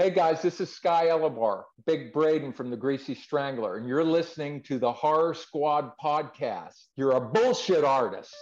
Hey guys, this is Sky Elobar, Big Brayden from the Greasy Strangler, and you're listening to the Horror Squad podcast. You're a bullshit artist.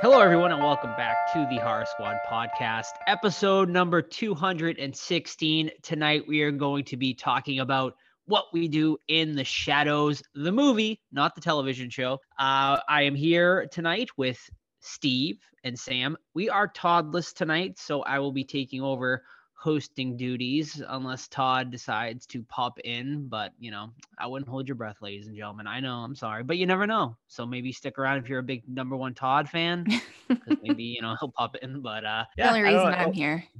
Hello, everyone, welcome back to the Horror Squad podcast, episode number 216. Tonight, we are going to be talking about what we do in the shadows, the movie, not the television show. Uh, I am here tonight with Steve and Sam. We are Toddless tonight, so I will be taking over hosting duties unless Todd decides to pop in. But you know, I wouldn't hold your breath, ladies and gentlemen. I know, I'm sorry, but you never know. So maybe stick around if you're a big number one Todd fan. maybe you know he'll pop in. But uh, The yeah, only I don't reason. I'm here.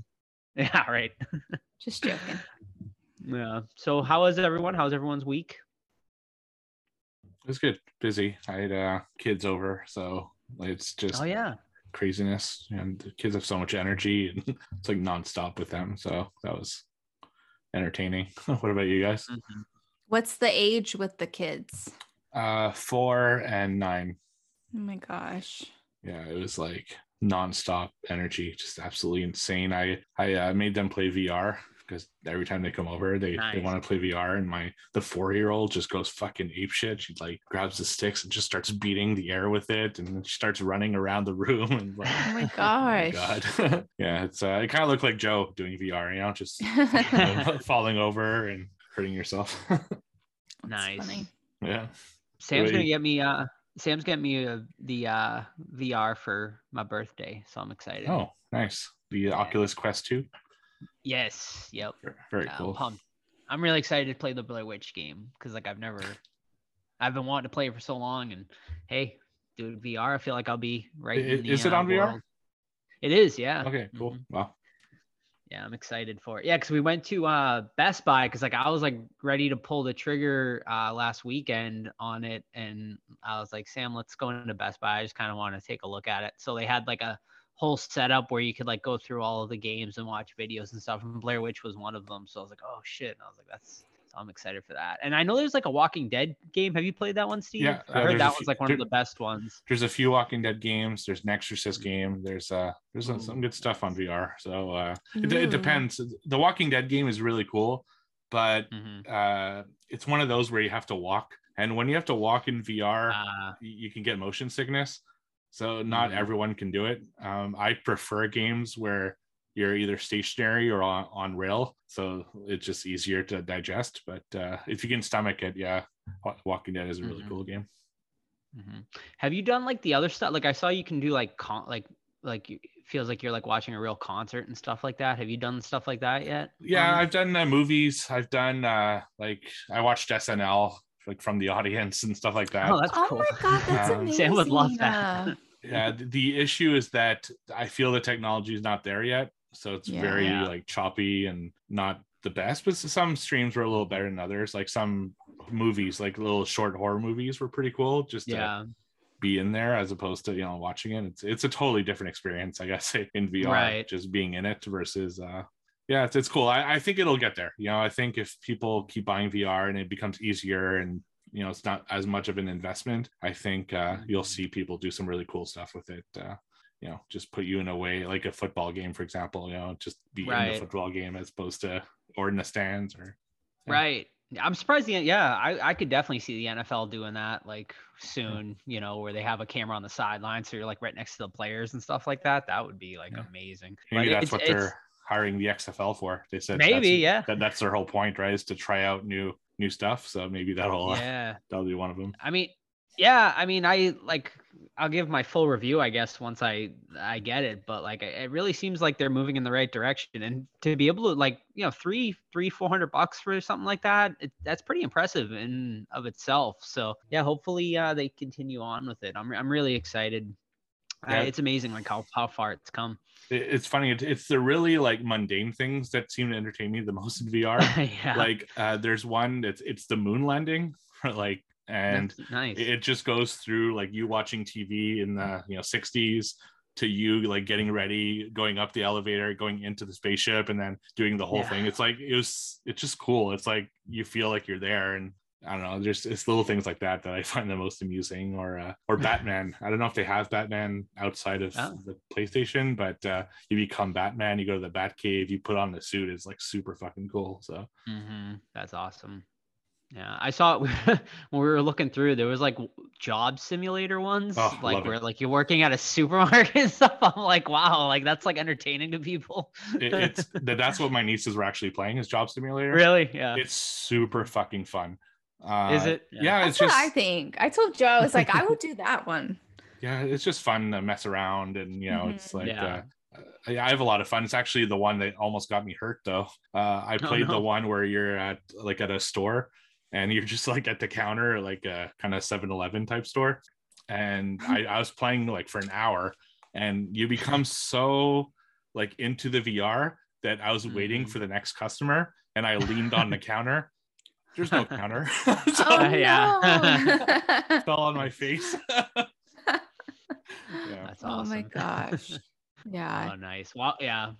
Yeah, right. Just joking. Yeah. So how is everyone? How's everyone's week? It was good. Busy. I had uh, kids over, so it's just Oh yeah. Craziness. And the kids have so much energy, and it's like nonstop with them. So that was entertaining. what about you guys? Mhm. What's the age with the kids? Uh, four and nine. Oh my gosh. Yeah, it was like nonstop energy, just absolutely insane. I I uh, made them play VR because every time they come over, they, they want to play VR, and my the four year old just goes fucking ape shit. She like grabs the sticks and just starts beating the air with it, and she starts running around the room and like. Oh my oh gosh. God, yeah, it's uh, it kind of looked like Joe doing VR, you know, just you know, falling over and hurting yourself. Nice. funny. yeah, Sam's gonna get me uh Sam's getting me uh, the uh VR for my birthday, so I'm excited. oh, nice. The Oculus Quest 2. Yes. Yep. Very Yeah, I'm pumped. I'm really excited to play the Blair Witch game because like I've never I've been wanting to play it for so long and hey, do VR, I feel like I'll be right. I- in the, is it uh, on VR? It is, yeah. Okay, cool. Mhm. Wow. Yeah, I'm excited for it. Yeah, because we went to uh Best Buy because like I was like ready to pull the trigger uh last weekend on it, and I was like, Sam, let's go into Best Buy. I just kind of want to take a look at it. So they had like a whole setup where you could like go through all of the games and watch videos and stuff. And Blair Witch was one of them. So I was like, oh shit. And I was like, that's I'm excited for that. And I know there's like a Walking Dead game. Have you played that one, Steve? Yeah, I uh, heard that few- was like one there- of the best ones. There's a few Walking Dead games. There's an Exorcist Mm. game. There's uh there's some- some good stuff on VR. So uh it, it depends. The Walking Dead game is really cool, but Mhm. uh it's one of those where you have to walk, and when you have to walk in VR, Uh, you can get motion sickness. So not Mhm. everyone can do it. Um, I prefer games where you're either stationary or on, on rail, so it's just easier to digest. But uh, if you can stomach it, yeah, Walking Dead is a really Mhm. cool game. hmm Have you done like the other stuff? Like I saw you can do like con like like it feels like you're like watching a real concert and stuff like that. Have you done stuff like that yet? Yeah, Um, I've done uh, movies. I've done uh, like I watched SNL like from the audience and stuff like that. oh, that's oh cool. my god, that's Um, amazing. Sam would love that. Yeah the issue is that i feel the technology is not there yet so it's Yeah. very Yeah. like choppy and not the best but some streams were a little better than others like some movies like little short horror movies were pretty cool just to yeah. be in there as opposed to you know watching it it's it's a totally different experience i guess in vr Right. just being in it versus uh yeah it's, it's cool I, I think it'll get there you know i think if people keep buying vr and it becomes easier and you know it's not as much of an investment i think uh, you'll see people do some really cool stuff with it uh, you know just put you in a way like a football game for example you know just be in Right. the football game as opposed to or in the stands or Yeah. Right. I'm surprised the yeah, I, I could definitely see the NFL doing that like soon, you know, where they have a camera on the sideline so you're like right next to the players and stuff like that. That would be like Yeah. amazing. maybe But that's what it's- they're hiring the xfl for they said Maybe, that's, yeah. that, that's their whole point right is to try out new new stuff so maybe that'll uh, Yeah. that'll be one of them I mean, yeah, I mean, I like I'll give my full review, I guess, once I I get it. But like, it really seems like they're moving in the right direction, and to be able to like, you know, three, three, four hundred bucks for something like that, it, that's pretty impressive in of itself. So yeah, hopefully uh, they continue on with it. I'm I'm really excited. Uh, it's amazing like how how far it's come. It- it's funny it, it's the really like mundane things that seem to entertain me the most in vr yeah, like uh there's one that's it's the moon landing like and nice. it it just goes through like you watching tv in the you know 60s to you like getting ready, going up the elevator, going into the spaceship, and then doing the whole Yeah. thing. It's like it was. It's just cool. It's like you feel like you're there, and I don't know. There's it's little things like that that I find the most amusing. Or uh, or Batman. I don't know if they have Batman outside of Oh. the PlayStation, but uh, you become Batman. You go to the Batcave. You put on the suit. It's like super fucking cool. So hmm That's awesome. Yeah, I saw it when we were looking through. There was like job simulator ones, Oh, like love it. where like you're working at a supermarket and stuff. I'm like, wow, like that's like entertaining to people. it, it's that that's what my nieces were actually playing is Job Simulator. really, yeah. It's super fucking fun. Uh, Is it? Yeah, That's it's what just I think. I told Joe, I was like, I would do that one. yeah, it's just fun to mess around, and you know, it's Mhm. like Yeah. uh, I I have a lot of fun. It's actually the one that almost got me hurt though. Uh, I Oh, played no. the one where you're at like at a store and you're just like at the counter, like a kind of 7-Eleven type store. And I, I was playing like for an hour, and you become so like into the VR that I was waiting Mhm. for the next customer, and I leaned on the counter. There's no counter. so Oh, Yeah. no. fell on my face. yeah. That's oh my gosh. Yeah. Oh, nice. Well, yeah.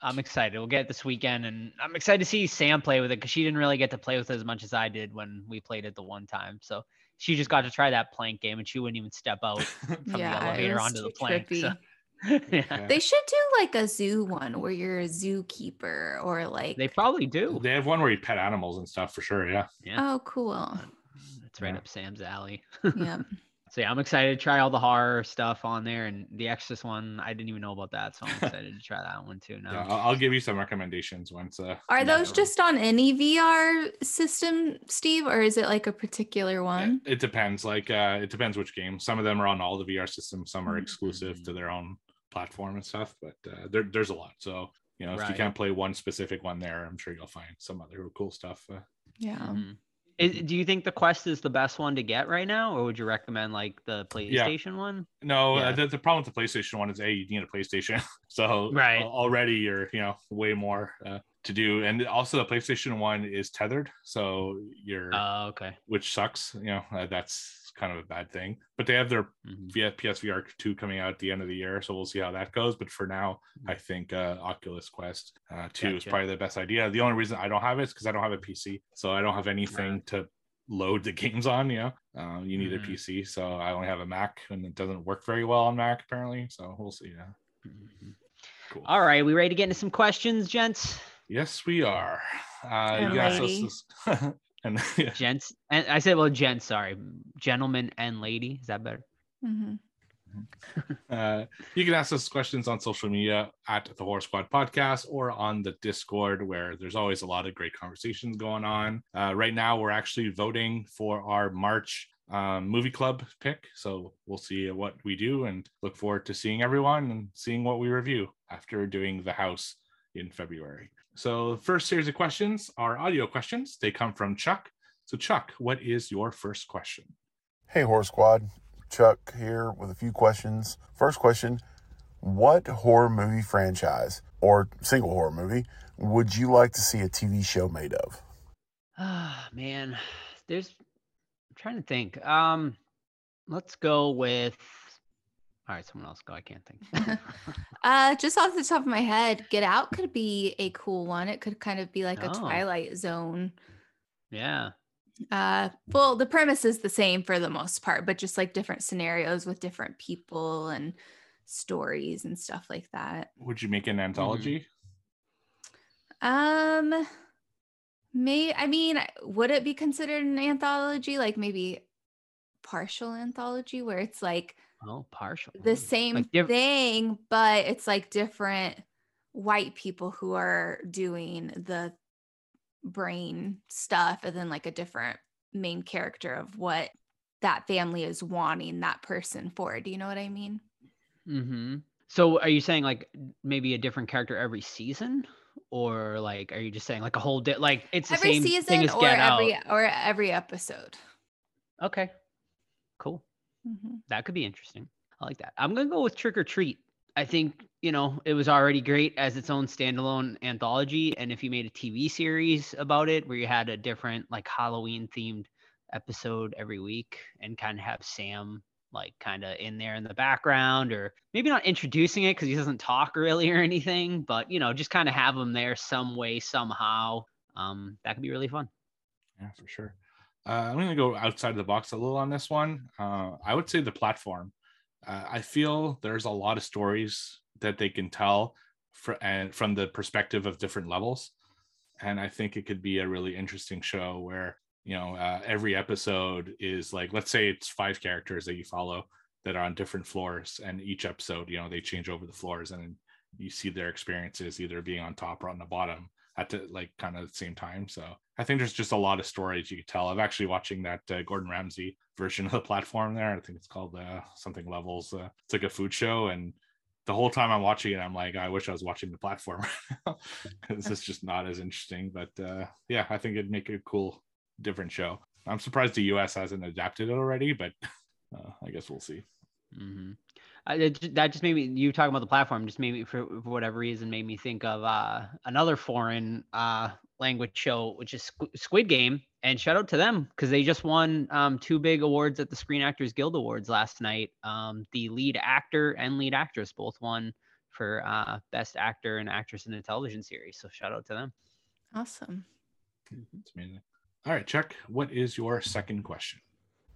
I'm excited. We'll get it this weekend, and I'm excited to see Sam play with it because she didn't really get to play with it as much as I did when we played it the one time. So she just got to try that plank game, and she wouldn't even step out from yeah. the elevator onto the too plank. trippy. So. yeah. Yeah. They should do like a zoo one where you're a zookeeper or like They probably do. They have one where you pet animals and stuff for sure. Yeah. Yeah, Oh, cool. that's right Yeah. up Sam's alley. Yeah. So yeah, I'm excited to try all the horror stuff on there, and the Exorcist one. I didn't even know about that, so I'm excited to try that one too. Now. Yeah. I'll, I'll give you some recommendations once. Uh, Are yeah, those just on any VR system, Steve, or is it like a particular one? It depends. Like uh, it depends which game. Some of them are on all the VR systems. Some are Mhm. exclusive to their own platform and stuff. But uh, there, there's a lot. So you know, if you can't play one specific one there, I'm sure you'll find some other cool stuff. Uh, Yeah. Mhm. Is- do you think the Quest is the best one to get right now, or would you recommend like the PlayStation one? No, Yeah. uh, the, the problem with the PlayStation one is a you need a PlayStation, so Right. already you're you know way more uh, to do, and also the PlayStation one is tethered, so you're Oh, okay. which sucks. You know uh, that's kind of a bad thing. But they have their Mhm. V- PSVR two coming out at the end of the year, so we'll see how that goes. But for now, I think uh, Oculus Quest uh, two is probably the best idea. The only reason I don't have it is because I don't have a PC, so I don't have anything to load the games on. You know, um, you need Mhm. a PC, so I only have a Mac, and it doesn't work very well on Mac apparently. So we'll see. Yeah, Mhm. cool. All right, we ready to get into some questions, gents? Yes, we are. Uh, you asked us this- and yeah. Gents, and I said, well, gents, sorry, gentlemen and lady. Is that better? Mhm. Uh, you can ask us questions on social media at the Horror Squad Podcast or on the Discord, where there's always a lot of great conversations going on. Uh, right now, we're actually voting for our March um, movie club pick. So we'll see what we do and look forward to seeing everyone and seeing what we review after doing The House in February. So, the first series of questions are audio questions. They come from Chuck. So, Chuck, what is your first question? Hey, Horror Squad. Chuck here with a few questions. First question What horror movie franchise or single horror movie would you like to see a TV show made of? Ah, man, there's. I'm trying to think. Um, let's go with. All right, someone else go. I can't think. Uh, just off the top of my head, Get Out could be a cool one. It could kind of be like a Oh. Twilight Zone. yeah. Uh, well, the premise is the same for the most part, but just like different scenarios with different people and stories and stuff like that. Would you make an anthology? Um, may I mean, would it be considered an anthology? Like maybe partial anthology, where it's like Oh, partial. the same Like diff- thing, but it's like different white people who are doing the brain stuff, and then like a different main character of what that family is wanting that person for. Do you know what I mean? Mm-hmm. So are you saying like maybe a different character every season? Or like are you just saying like a whole di- like it's the every same thing season as or Get every Out? or every episode. Okay. Cool. Mhm. That could be interesting. I like that. I'm gonna go with Trick or Treat. I think you know it was already great as its own standalone anthology, and if you made a TV series about it where you had a different like Halloween themed episode every week and kind of have Sam like kind of in there in the background or maybe not introducing it because he doesn't talk really or anything but you know just kind of have him there some way somehow um that could be really fun yeah for sure uh, i'm going to go outside of the box a little on this one. Uh, i would say the platform. Uh, i feel there's a lot of stories that they can tell for, and from the perspective of different levels. And i think it could be a really interesting show where you know uh, every episode is like let's say it's five characters that you follow that are on different floors and each episode you know they change over the floors and you see their experiences either being on top or on the bottom at the like kind of the same time so i think there's just a lot of stories you could tell i'm actually watching that uh, gordon ramsay version of the platform there i think it's called uh, something levels uh, it's like a food show and the whole time i'm watching it i'm like i wish i was watching the platform because it's just not as interesting but uh, yeah i think it'd make a cool different show. I'm surprised the US hasn't adapted it already, but uh, I guess we'll see. Mm-hmm. Uh, it, that just made me you talking about the platform just made me for, for whatever reason made me think of uh, another foreign uh, language show which is squid game. And shout out to them because they just won um, two big awards at the screen actors guild awards last night. Um, the lead actor and lead actress both won for uh, best actor and actress in a television series. So shout out to them. Awesome. It's amazing. All right, Chuck, what is your second question?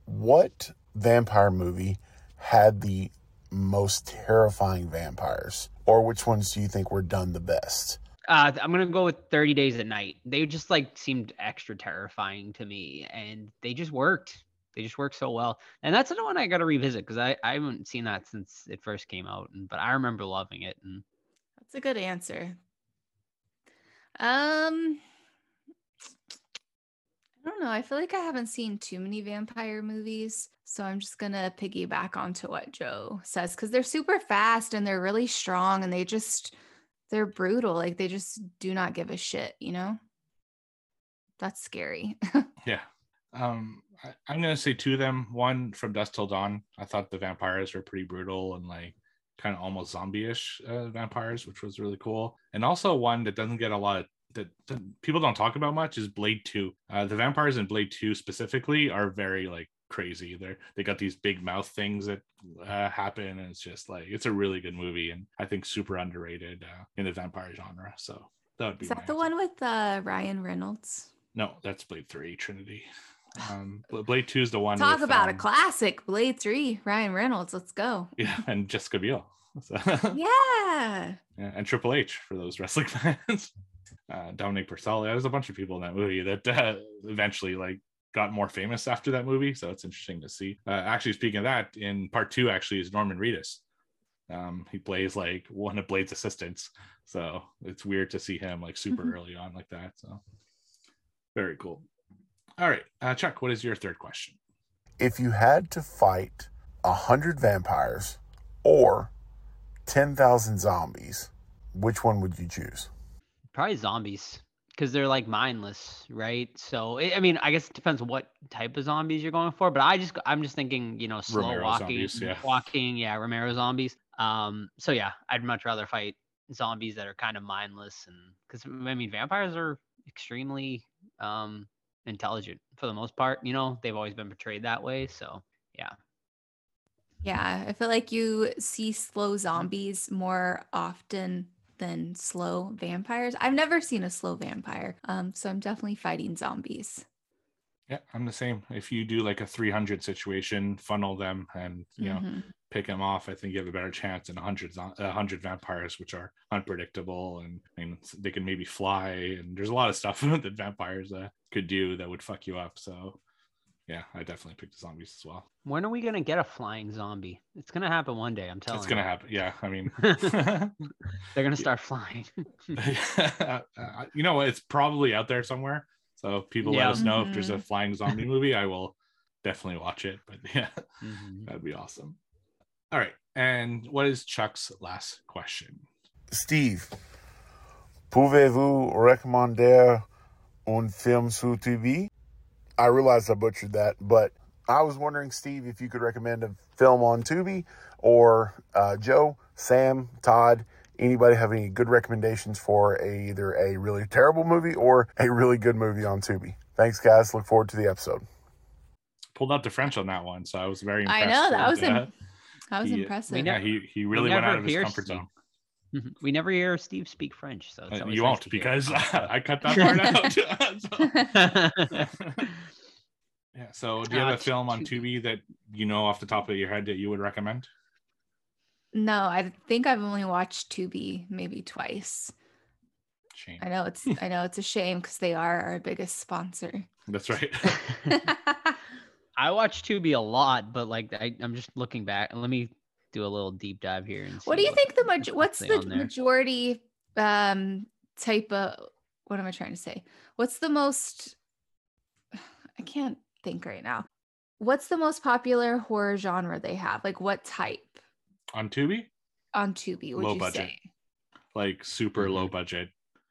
What vampire movie had the most terrifying vampires? Or which ones do you think were done the best? Uh, I'm gonna go with 30 Days at Night. They just like seemed extra terrifying to me, and they just worked. They just worked so well, and that's the one I got to revisit because I, I haven't seen that since it first came out, and but I remember loving it. And that's a good answer. Um, I don't know. I feel like I haven't seen too many vampire movies. So I'm just going to piggyback onto what Joe says because they're super fast and they're really strong and they just, they're brutal. Like they just do not give a shit, you know? That's scary. yeah. Um, I, am going to say two of them. One from Dusk Till Dawn. I thought the vampires were pretty brutal and like kind of almost zombie ish uh, vampires, which was really cool. And also one that doesn't get a lot of that, that people don't talk about much is Blade 2. Uh, the vampires in Blade 2 specifically are very like crazy. They're they got these big mouth things that uh, happen, and it's just like it's a really good movie, and I think super underrated uh, in the vampire genre. So that would be. Is that the answer. one with uh, Ryan Reynolds? No, that's Blade Three Trinity. Um, Blade Two is the one. Talk with, about um, a classic, Blade Three, Ryan Reynolds. Let's go. Yeah, and Jessica Biel. So. yeah. yeah. And Triple H for those wrestling fans uh, Dominic Purcell. There's a bunch of people in that movie that uh, eventually like got more famous after that movie. So it's interesting to see. Uh, actually, speaking of that, in part two, actually is Norman Reedus. Um, he plays like one of Blade's assistants. So it's weird to see him like super mm-hmm. early on like that. So very cool. All right, uh, Chuck, what is your third question? If you had to fight a hundred vampires or ten thousand zombies, which one would you choose? Probably zombies because they're like mindless, right? So I mean, I guess it depends what type of zombies you're going for, but I just I'm just thinking, you know, slow Romero walking, zombies, yeah. walking, yeah, Romero zombies. Um, so yeah, I'd much rather fight zombies that are kind of mindless, and because I mean, vampires are extremely um intelligent for the most part. You know, they've always been portrayed that way. So yeah. Yeah, I feel like you see slow zombies more often than slow vampires. I've never seen a slow vampire. Um, so I'm definitely fighting zombies. Yeah, I'm the same. If you do like a 300 situation, funnel them and you know mm-hmm. pick them off, I think you have a better chance than 100 100 vampires, which are unpredictable and I mean, they can maybe fly. And there's a lot of stuff that vampires uh, could do that would fuck you up. So yeah, I definitely picked the zombies as well. When are we gonna get a flying zombie? It's gonna happen one day. I'm telling. You. It's gonna happen. Yeah, I mean, they're gonna start flying. you know what? It's probably out there somewhere. So people yeah. let us know mm-hmm. if there's a mm-hmm. flying zombie movie. I will definitely watch it. But yeah, mm-hmm. that'd be awesome. All right, and what is Chuck's last question? Steve, pouvez-vous recommander un film sur TV? I realized I butchered that, but I was wondering, Steve, if you could recommend a film on Tubi or uh, Joe, Sam, Todd, anybody have any good recommendations for a, either a really terrible movie or a really good movie on Tubi? Thanks, guys. Look forward to the episode. pulled out the French on that one, so I was very. I know that was And, im- that was he- impressive. yeah, he he really went out of his comfort Steve. zone. we never hear Steve speak French, so it's Uh, you nice won't because I cut that part out. So- yeah. So, do you have Uh, a film on Tubi. Tubi that you know off the top of your head that you would recommend? no, I think I've only watched Tubi maybe twice. Shane. I know it's I know it's a shame because they are our biggest sponsor. That's right. I watch Tubi a lot, but like I, I'm just looking back. Let me do a little deep dive here. And what do you think the maj- what's the majority um type of what am I trying to say? What's the most I can't think right now. What's the most popular horror genre they have? Like what type on Tubi, on Tubi would Low you budget. say? like super Mhm. low budget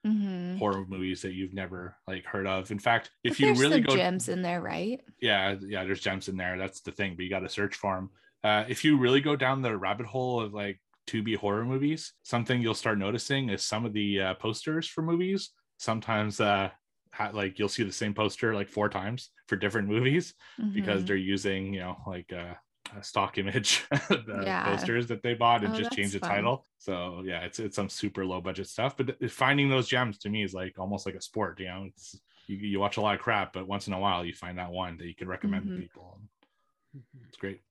Mm-hmm. horror movies that you've never like heard of. In fact, if But you there's really some go, gems in there, right? yeah, yeah, there's gems in there. That's the thing, but you got to search for them. Uh, if you really go down the rabbit hole of like Tubi horror movies, something you'll start noticing is some of the uh, posters for movies. Sometimes, uh, ha- like you'll see the same poster like four times for different movies because Mhm. they're using, you know, like uh, a stock image the Yeah. posters that they bought and Oh, just change the fun. title. So yeah, it's it's some super low budget stuff, but th- finding those gems to me is like almost like a sport. You know, it's you, you watch a lot of crap, but once in a while you find that one that you can recommend Mhm. to people. It's great.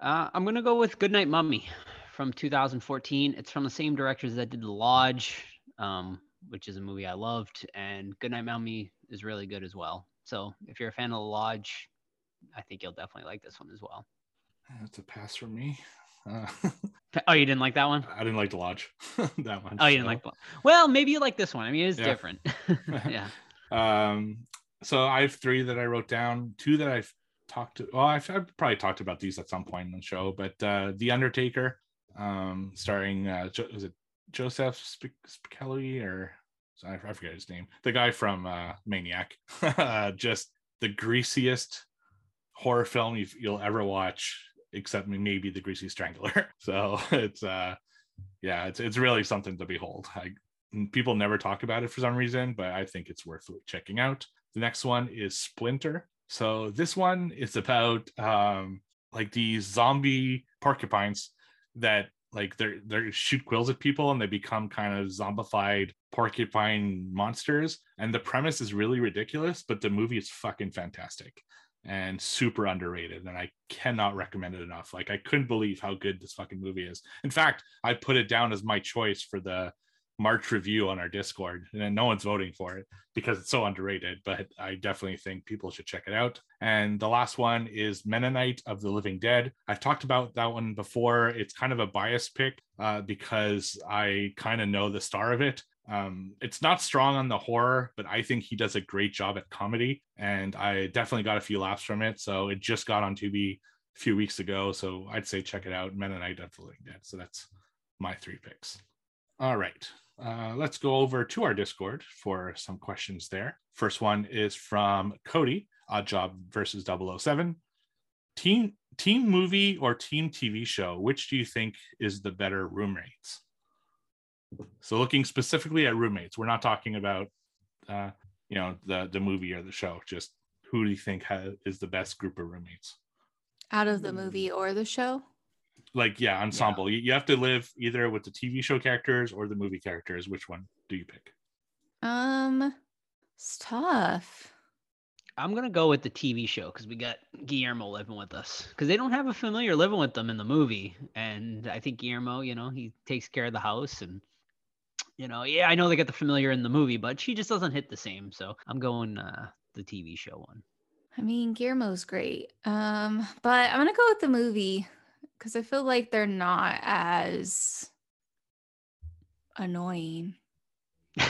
Uh, I'm gonna go with Goodnight Mummy from 2014. It's from the same directors that did The Lodge, um, which is a movie I loved, and Goodnight Mummy is really good as well. So if you're a fan of The Lodge, I think you'll definitely like this one as well. That's a pass for me. Uh, Oh, you didn't like that one? I didn't like the lodge that much. Oh, you didn't so. like. the- Well, maybe you like this one. I mean, it's Yeah. different. yeah. Um, so I have three that I wrote down. Two that I've talked to. Well, I've, I've probably talked about these at some point in the show, but uh, The Undertaker, um, starring uh, was it Joseph Sp- or I, I forget his name, the guy from uh, Maniac. Just the greasiest horror film you've, you'll ever watch, except maybe The Greasy Strangler. So it's uh, yeah, it's it's really something to behold. I people never talk about it for some reason, but I think it's worth checking out. The next one is Splinter. So this one is about um like these zombie porcupines that like they're they shoot quills at people and they become kind of zombified porcupine monsters. And the premise is really ridiculous, but the movie is fucking fantastic and super underrated. And I cannot recommend it enough. Like I couldn't believe how good this fucking movie is. In fact, I put it down as my choice for the March review on our Discord, and no one's voting for it because it's so underrated. But I definitely think people should check it out. And the last one is Mennonite of the Living Dead. I've talked about that one before. It's kind of a biased pick uh, because I kind of know the star of it. Um, it's not strong on the horror, but I think he does a great job at comedy, and I definitely got a few laughs from it. So it just got on Tubi a few weeks ago, so I'd say check it out. Mennonite of the Living Dead. So that's my three picks. All right. Uh, let's go over to our Discord for some questions there. First one is from Cody, Odd Job versus 007. Team team movie or team TV show, which do you think is the better roommates? So looking specifically at roommates, we're not talking about uh, you know the the movie or the show. Just who do you think ha- is the best group of roommates? Out of the movie or the show? Like yeah, ensemble. You, you have to live either with the TV show characters or the movie characters. Which one do you pick? Um, it's tough. I'm gonna go with the TV show because we got Guillermo living with us because they don't have a familiar living with them in the movie, and I think Guillermo, you know, he takes care of the house and. You know, yeah, I know they got the familiar in the movie, but she just doesn't hit the same. So I'm going uh, the TV show one. I mean, Guillermo's great. Um, but I'm gonna go with the movie because I feel like they're not as annoying.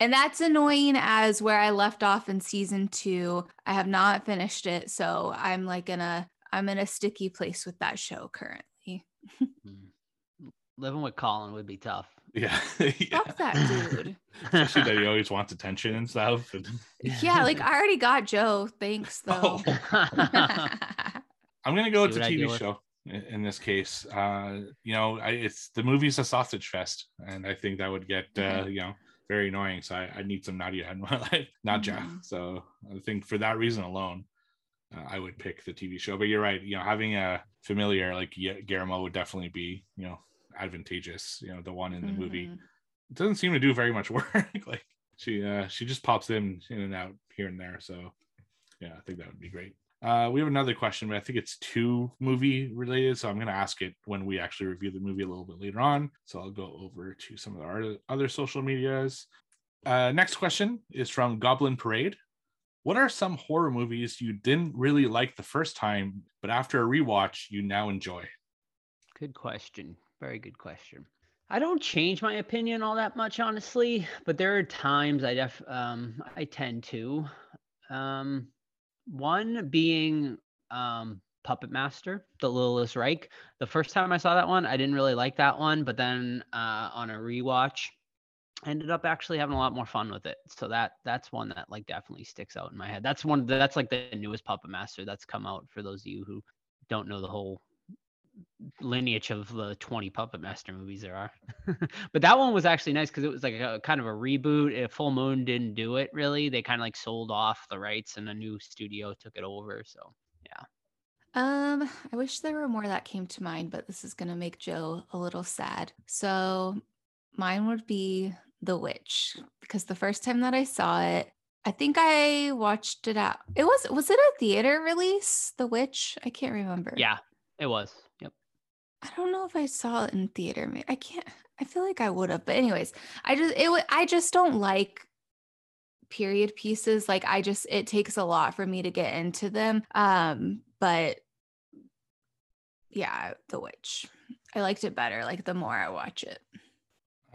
And that's annoying as where I left off in season two. I have not finished it, so I'm like in a I'm in a sticky place with that show currently. Mm. Living with Colin would be tough. Yeah, yeah. Fuck that dude. Especially that he always wants attention and stuff. Yeah, like I already got Joe. Thanks though. Oh. I'm gonna go with See the what I deal TV show in, in this case. Uh, you know, I, it's the movie's a sausage fest, and I think that would get uh, you know very annoying. So I, I need some Nadia in my life, Nadja. Mhm. So I think for that reason alone, uh, I would pick the TV show. But you're right. You know, having a familiar like Guillermo would definitely be you know advantageous. You know, the one in the movie Mhm. doesn't seem to do very much work. like she uh she just pops in in and out here and there. So yeah, I think that would be great. Uh, we have another question, but I think it's two movie related, so I'm going to ask it when we actually review the movie a little bit later on. So I'll go over to some of our other social medias. Uh, next question is from Goblin Parade. What are some horror movies you didn't really like the first time, but after a rewatch you now enjoy? Good question. Very good question. I don't change my opinion all that much, honestly, but there are times I def um I tend to. Um one being um Puppet Master, the Littlest Reich. The first time I saw that one, I didn't really like that one, but then uh on a rewatch, ended up actually having a lot more fun with it. So that that's one that like definitely sticks out in my head. That's one that's like the newest Puppet Master that's come out for those of you who don't know the whole lineage of the 20 puppet master movies there are but that one was actually nice because it was like a kind of a reboot if full moon didn't do it really they kind of like sold off the rights and a new studio took it over so yeah Um, I wish there were more that came to mind, but this is gonna make Joe a little sad. So mine would be The Witch because the first time that I saw it, I think I watched it out. It was was it a theater release? The Witch? I can't remember. yeah it was I don't know if I saw it in theater. I can't. I feel like I would have, but anyways, I just it. I just don't like period pieces. Like I just it takes a lot for me to get into them. Um, but yeah, The Witch. I liked it better. Like the more I watch it.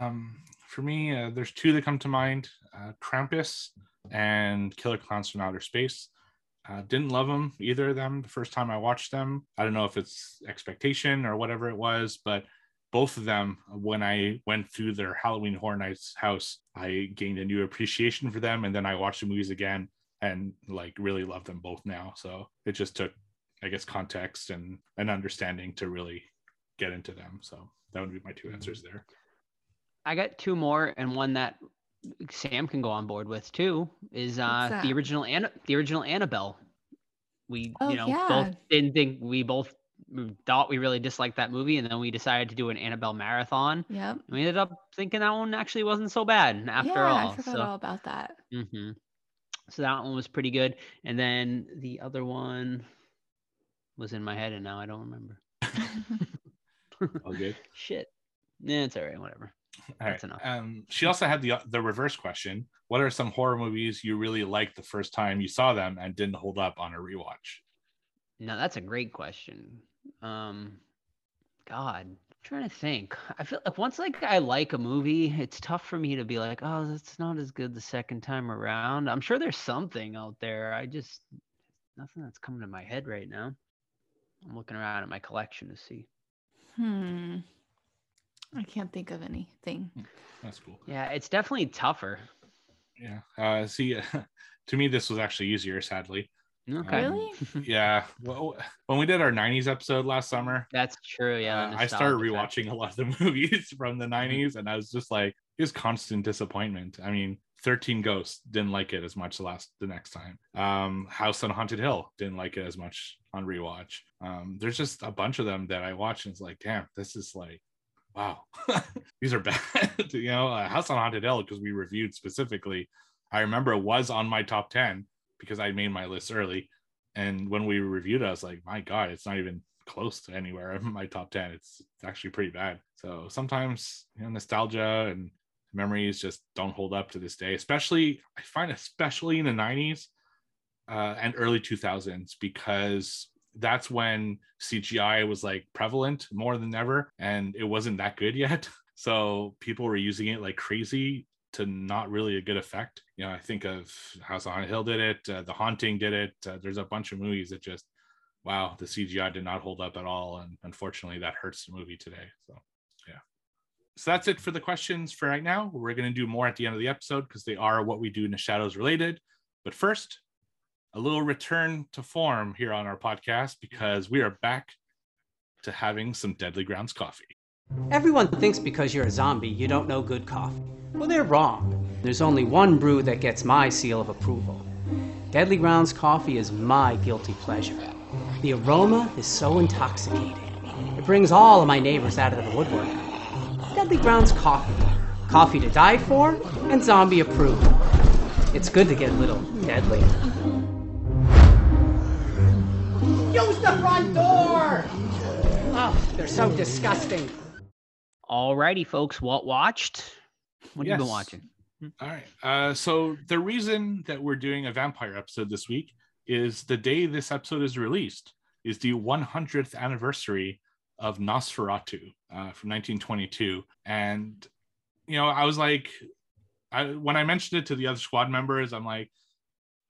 Um, for me, uh, there's two that come to mind: uh, Krampus and Killer Clowns from Outer Space. Uh, didn't love them either of them the first time I watched them. I don't know if it's expectation or whatever it was, but both of them, when I went through their Halloween Horror Nights house, I gained a new appreciation for them, and then I watched the movies again and like really love them both now. So it just took, I guess, context and an understanding to really get into them. So that would be my two answers there. i got two more and one that sam can go on board with too is uh the original Anna- the original annabelle we Oh, you know yeah. both didn't think we both thought we really disliked that movie and then we decided to do an annabelle marathon Yep. we ended up thinking that one actually wasn't so bad after yeah, all. I forgot so, all about that. hmm so that one was pretty good. And then the other one was in my head, and now I don't remember. All good. Shit. Yeah, it's all right. Whatever. All That's right. enough. Um, she also had the the reverse question. What are some horror movies you really liked the first time you saw them and didn't hold up on a rewatch? No, that's a great question. Um, God, I'm trying to think. I feel like once like I like a movie, it's tough for me to be like, oh, that's not as good the second time around. I'm sure there's something out there. I just nothing that's coming to my head right now. I'm looking around at my collection to see. hmm. I can't think of anything. That's cool. Yeah, it's definitely tougher. Yeah. Uh, see, to me, this was actually easier. Sadly. Okay. Really? Yeah. Well, when we did our '90s episode last summer, That's true. Yeah. uh, I started nostalgia factor. rewatching a lot of the movies from the '90s, and I was just like, it was constant disappointment. I mean, 13 Ghosts didn't like it as much the last the next time. Um, House on Haunted Hill didn't like it as much on rewatch. Um, there's just a bunch of them that I watch and it's like, damn, this is like, wow, these are bad. you know, uh, House on Haunted Hill because we reviewed specifically. I remember it was on my top 10 because I made my list early. And when we reviewed it, I was like, my God, it's not even close to anywhere in my top 10. It's, it's actually pretty bad. So sometimes, you know, nostalgia and memories just don't hold up to this day, especially, I find, especially in the 90s uh, and early 2000s, because that's when CGI was like prevalent more than ever and it wasn't that good yet. So people were using it like crazy to not really a good effect. You know, I think of House on Hill did it, uh, The Haunting did it. Uh, there's a bunch of movies that just, wow, the CGI did not hold up at all. And unfortunately, that hurts the movie today. So, yeah. So that's it for the questions for right now. We're going to do more at the end of the episode because they are what we do in the shadows related. But first, a little return to form here on our podcast because we are back to having some Deadly Grounds coffee. Everyone thinks because you're a zombie, you don't know good coffee. Well, they're wrong. There's only one brew that gets my seal of approval. Deadly Grounds coffee is my guilty pleasure. The aroma is so intoxicating. It brings all of my neighbors out of the woodwork. Deadly Grounds coffee. Coffee to die for and zombie approved. It's good to get a little deadly. Use the front door! Oh, they're so disgusting. Alrighty, folks. What watched? What have you been watching? All right. Uh, so the reason that we're doing a vampire episode this week is the day this episode is released is the 100th anniversary of Nosferatu uh, from 1922, and you know I was like, I, when I mentioned it to the other squad members, I'm like,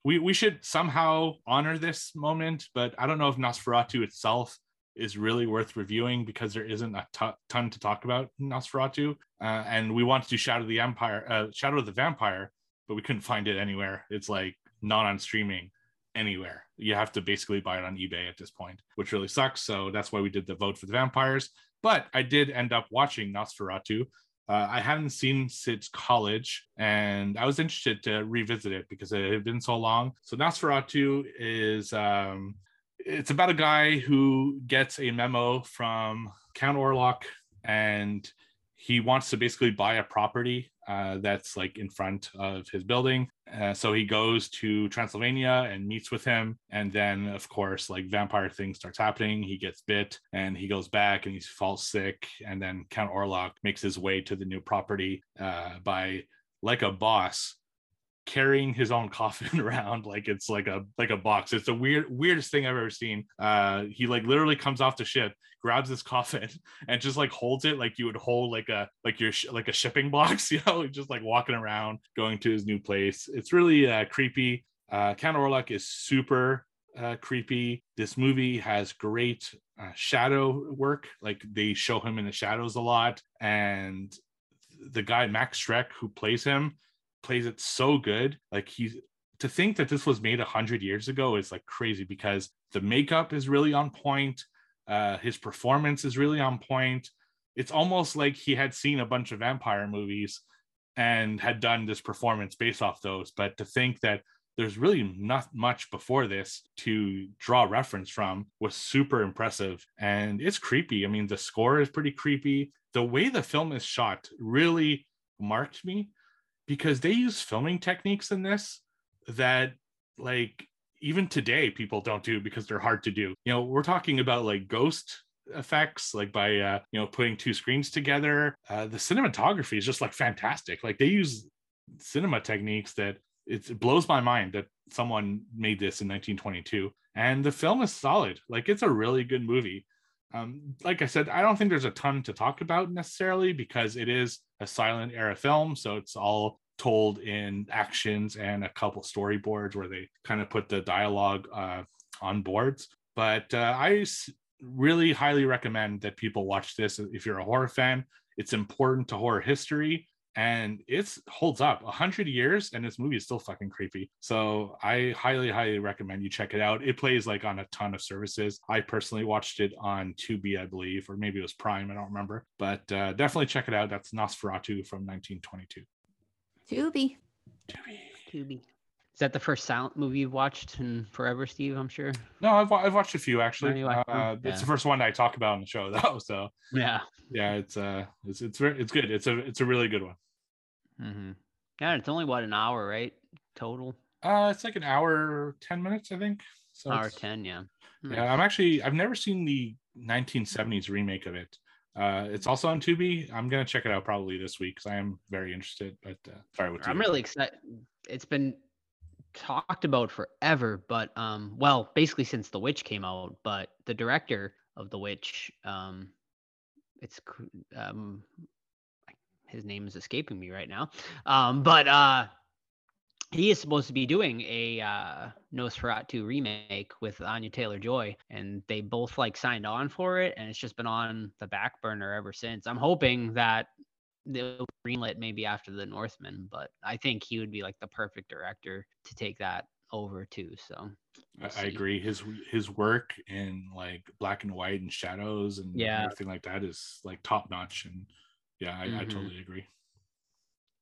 we we should somehow honor this moment, but I don't know if Nosferatu itself is really worth reviewing because there isn't a ton to talk about Nosferatu. Uh, and we wanted to do Shadow the Empire, uh, Shadow of the Vampire, but we couldn't find it anywhere. It's like not on streaming anywhere. You have to basically buy it on eBay at this point, which really sucks. So that's why we did the vote for the vampires. But I did end up watching Nosferatu. Uh, I hadn't seen since college, and I was interested to revisit it because it had been so long. So Nosferatu is um, it's about a guy who gets a memo from Count Orlok, and he wants to basically buy a property uh, that's like in front of his building. Uh, so he goes to Transylvania and meets with him, and then of course, like vampire thing starts happening. He gets bit, and he goes back and he falls sick, and then Count Orlok makes his way to the new property uh, by like a boss carrying his own coffin around like it's like a like a box it's the weird weirdest thing i've ever seen uh he like literally comes off the ship grabs his coffin and just like holds it like you would hold like a like your sh- like a shipping box you know just like walking around going to his new place it's really uh creepy uh count orlok is super uh, creepy. This movie has great uh, shadow work. Like they show him in the shadows a lot, and the guy Max Schreck who plays him plays it so good. Like he's to think that this was made a hundred years ago is like crazy because the makeup is really on point. Uh, his performance is really on point. It's almost like he had seen a bunch of vampire movies and had done this performance based off those. But to think that there's really not much before this to draw reference from was super impressive and it's creepy. I mean, the score is pretty creepy. The way the film is shot really marked me because they use filming techniques in this that like even today people don't do because they're hard to do. You know we're talking about like ghost effects like by uh you know putting two screens together. Uh the cinematography is just like fantastic. Like they use cinema techniques that it blows my mind that someone made this in 1922 and the film is solid. Like it's a really good movie um, like I said, I don't think there's a ton to talk about necessarily because it is a silent era film. So it's all told in actions and a couple storyboards where they kind of put the dialogue uh, on boards. But uh, I really highly recommend that people watch this if you're a horror fan. It's important to horror history and it holds up a hundred years and this movie is still fucking creepy so i highly highly recommend you check it out it plays like on a ton of services i personally watched it on Tubi i believe or maybe it was prime i don't remember but uh, definitely check it out that's nosferatu from 1922 Tubi. Tubi. Is that the first silent movie you've watched in forever, Steve? I'm sure. no i've, I've watched a few actually watched uh, them? it's the first one i talk about on the show though so Yeah. yeah it's uh it's it's very it's good it's a it's a really good one Mm-hmm. Yeah, it's only what an hour, right? Total uh it's like an hour 10 minutes i think so hour ten. Yeah. Yeah, I'm actually I've never seen the 1970s remake of it. Uh, it's also on Tubi. I'm gonna check it out probably this week because I am very interested. But uh, sorry, I'm really excited. It's been talked about forever, but um, well, basically since The Witch came out. But the director of The Witch, um, it's um, his name is escaping me right now. Um, but uh, he is supposed to be doing a uh, Nosferatu remake with Anya Taylor Joy, and they both like signed on for it, and it's just been on the back burner ever since. I'm hoping that they'll greenlit maybe after the Northman, but I think he would be like the perfect director to take that over too. So we'll I, I agree. His his work in like black and white and shadows and Yeah. everything like that is like top notch. And yeah, I, I Mhm. totally agree.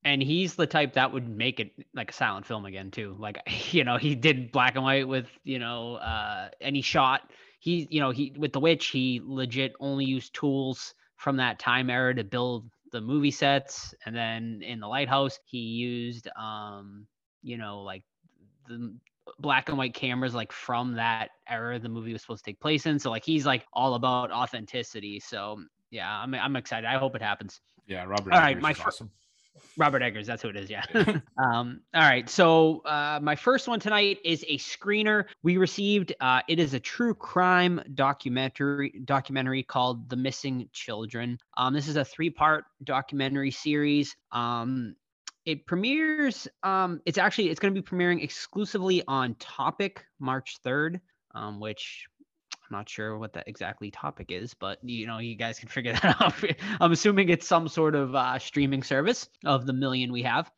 and he's the type that would make it like a silent film again too. Like you know he did black and white with you know uh he shot. He you know he with the witch he legit only used tools from that time era to build the movie sets. And then in the lighthouse he used um you know like the black and white cameras like from that era the movie was supposed to take place in. So like he's like all about authenticity. So yeah i'm, I'm excited. I hope it happens Yeah, Robert. All right, Eggers my is fir- awesome. Robert Eggers, that's who it is. Yeah. um, all right. So uh, my first one tonight is a screener we received. Uh, it is a true crime documentary documentary called "The Missing Children." Um, this is a three-part documentary series. Um, it premieres. Um, it's actually it's going to be premiering exclusively on Topic March third, um, which not sure what that exactly topic is, but you know, you guys can figure that out. I'm assuming it's some sort of uh, streaming service of the million we have.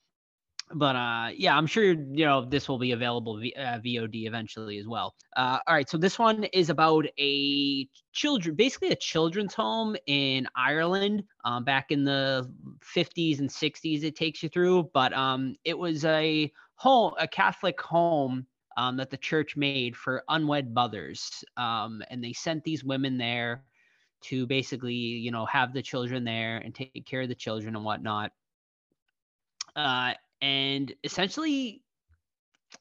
But uh, yeah, I'm sure you know this will be available v- uh, VOD eventually as well. Uh, all right, so this one is about a children, basically a children's home in Ireland um, back in the 50s and 60s. It takes you through, but um, it was a home, a Catholic home um, that the church made for unwed mothers. Um, and they sent these women there to basically, you know, have the children there and take care of the children and whatnot. Uh, and essentially,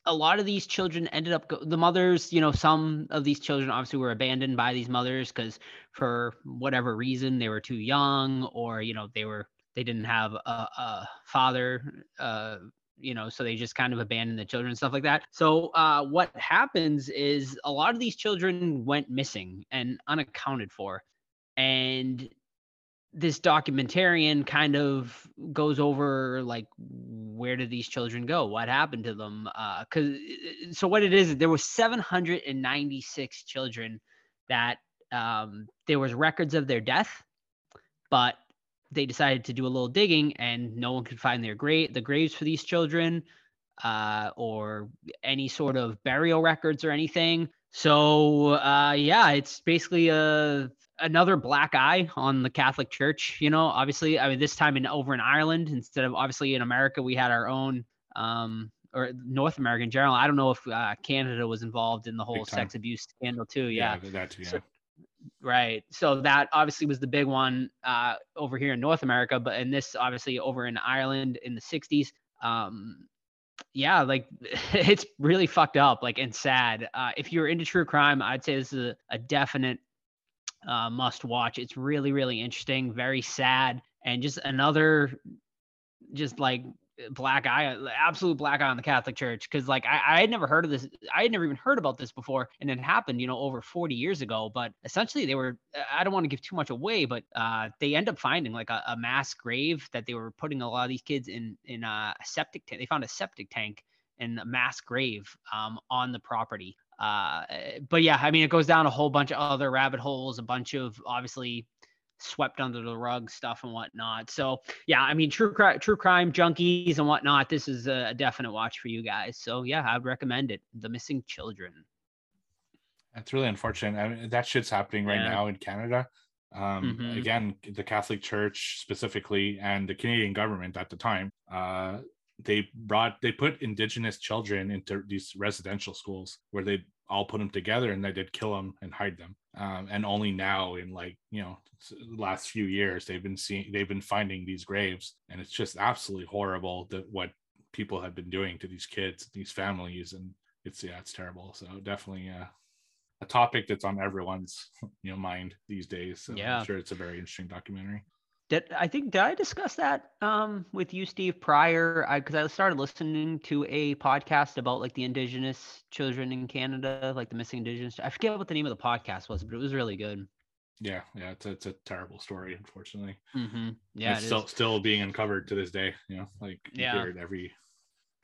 a lot of these children ended up go- the mothers you know some of these children obviously were abandoned by these mothers because for whatever reason they were too young or you know they were they didn't have a, a father uh you know so they just kind of abandon the children and stuff like that. So uh what happens is a lot of these children went missing and unaccounted for and this documentarian kind of goes over like where did these children go? What happened to them? Uh because so what it is there was 796 children that um there was records of their death but they decided to do a little digging and no one could find their grave the graves for these children uh or any sort of burial records or anything so uh yeah it's basically a another black eye on the Catholic Church. You know, obviously, I mean, this time in over in Ireland instead of obviously in America, we had our own, um, or North America in general. I don't know if uh, Canada was involved in the whole sex abuse scandal too. Yeah, yeah, that too. Yeah. So- right. So that obviously was the big one uh, over here in North America, but in this obviously over in Ireland in the '60s. Um, yeah, like it's really fucked up, like and sad. Uh, if you're into true crime, I'd say this is a, a definite uh, must watch. It's really, really interesting, very sad, and just another, just like black eye, absolute black eye on the Catholic Church. Because like I, I had never heard of this. I had never even heard about this before, and it happened, you know, over 40 years ago. But essentially, they were. I don't want to give too much away, but uh, they end up finding like a, a mass grave that they were putting a lot of these kids in in a septic tank. They found a septic tank and a mass grave um, on the property. Uh, but yeah, I mean, it goes down a whole bunch of other rabbit holes, a bunch of obviously swept under the rug stuff and whatnot. So yeah, I mean, true crime, true crime junkies and whatnot. This is a definite watch for you guys. So yeah, I would recommend it. The Missing Children. That's really unfortunate. I mean, that shit's happening right Yeah. now in Canada. Um, Mhm. Again, the Catholic Church specifically and the Canadian government at the time, uh, they brought they put Indigenous children into these residential schools where they all put them together and they did kill them and hide them. Um, and only now, in like you know, last few years, they've been seeing they've been finding these graves, and it's just absolutely horrible that what people have been doing to these kids, these families, and it's yeah, it's terrible. So definitely, uh, a topic that's on everyone's you know mind these days. So Yeah. I'm sure it's a very interesting documentary. Did I think did I discuss that um with you, Steve, prior? I because I started listening to a podcast about like the indigenous children in Canada, like the missing indigenous. I forget what the name of the podcast was, but it was really good. Yeah, yeah, it's a, it's a terrible story, unfortunately. Mm-hmm. Yeah, it's it is. still still being uncovered to this day. You know, like Yeah. every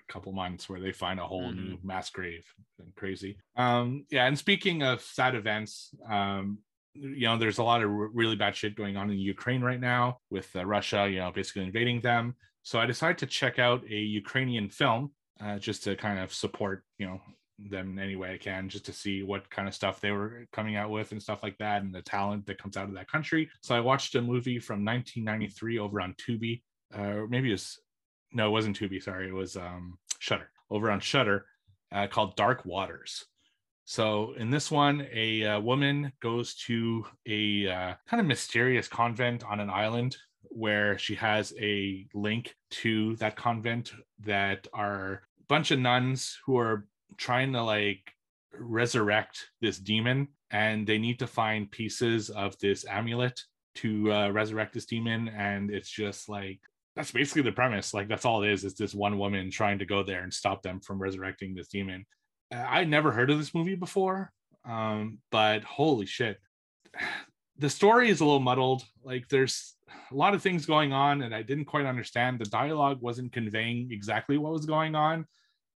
couple months where they find a whole Mm-hmm. new mass grave. And crazy. Um, yeah, and speaking of sad events, um, you know, there's a lot of really bad shit going on in Ukraine right now with uh, Russia, you know, basically invading them. So I decided to check out a Ukrainian film uh, just to kind of support, you know, them in any way I can, just to see what kind of stuff they were coming out with and stuff like that, and the talent that comes out of that country. So I watched a movie from 1993 over on Tubi, uh, maybe it's no, it wasn't Tubi. Sorry, it was um, Shudder over on Shudder uh, called Dark Waters. So in this one, a uh, woman goes to a uh, kind of mysterious convent on an island where she has a link to that convent that are a bunch of nuns who are trying to like resurrect this demon and they need to find pieces of this amulet to uh, resurrect this demon and it's just like that's basically the premise. Like that's all it is it's this one woman trying to go there and stop them from resurrecting this demon i never heard of this movie before um, but holy shit. The story is a little muddled. Like there's a lot of things going on and i didn't quite understand. The dialogue wasn't conveying exactly what was going on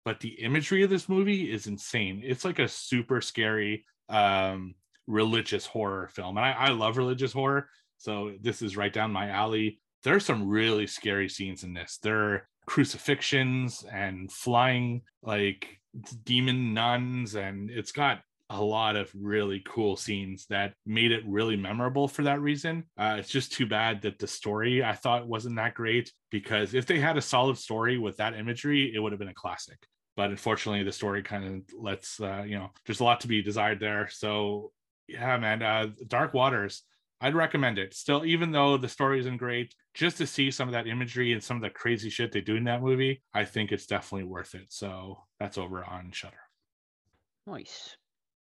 but the imagery of this movie is insane. It's like a super scary um religious horror film and I, I love religious horror so this is right down my alley. There's some really scary scenes in this. There are crucifixions and flying like demon nuns, and it's got a lot of really cool scenes that made it really memorable for that reason. Uh, it's just too bad that the story I thought wasn't that great because if they had a solid story with that imagery, it would have been a classic. But unfortunately, the story kind of lets, uh, you know, there's a lot to be desired there. So, yeah, man, uh, Dark Waters I'd recommend it. Still, even though the story isn't great, just to see some of that imagery and some of the crazy shit they do in that movie, I think it's definitely worth it. So that's over on Shudder. Nice.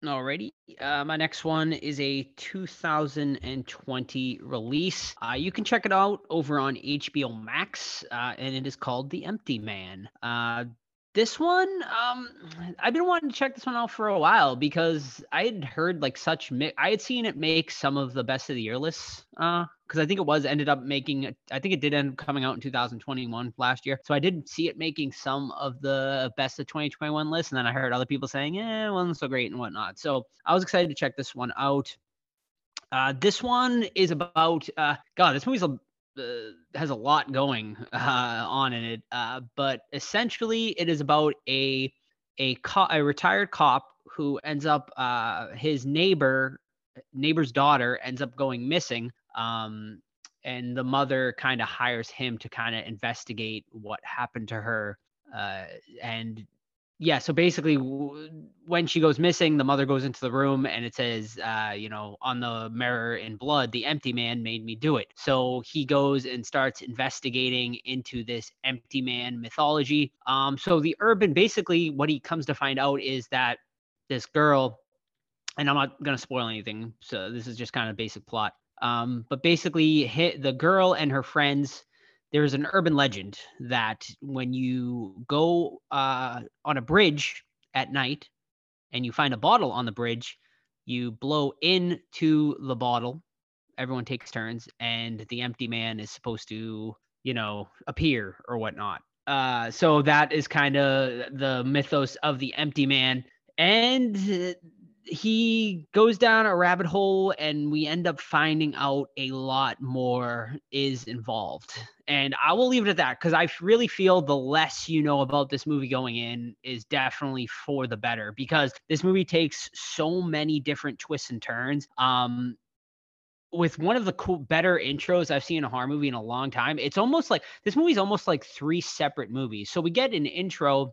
Alrighty. Uh, my next one is a 2020 release. Uh, you can check it out over on HBO Max, uh, and it is called The Empty Man. This one, um, I've been wanting to check this one out for a while because I had heard like such. Mi- I had seen it make some of the best of the year lists. Uh, because I think it was ended up making. I think it did end up coming out in 2021 last year. So I did see it making some of the best of 2021 lists, and then I heard other people saying, "Eh, wasn't so great" and whatnot. So I was excited to check this one out. Uh, this one is about uh, God. This movie's a has a lot going uh, on in it, uh, but essentially it is about a a, co- a retired cop who ends up uh, his neighbor neighbor's daughter ends up going missing, um, and the mother kind of hires him to kind of investigate what happened to her, uh, and yeah, so basically, when she goes missing, the mother goes into the room and it says, uh, you know, on the mirror in blood, the empty man made me do it. So he goes and starts investigating into this empty man mythology. Um, so the urban, basically, what he comes to find out is that this girl, and I'm not gonna spoil anything, so this is just kind of basic plot. Um, but basically, hit the girl and her friends there's an urban legend that when you go uh, on a bridge at night and you find a bottle on the bridge, you blow into the bottle. Everyone takes turns, and the empty man is supposed to, you know, appear or whatnot. Uh, so that is kind of the mythos of the empty man. And he goes down a rabbit hole and we end up finding out a lot more is involved and i will leave it at that because i really feel the less you know about this movie going in is definitely for the better because this movie takes so many different twists and turns um with one of the cool better intros I've seen in a horror movie in a long time. It's almost like this movie's almost like three separate movies. So we get an intro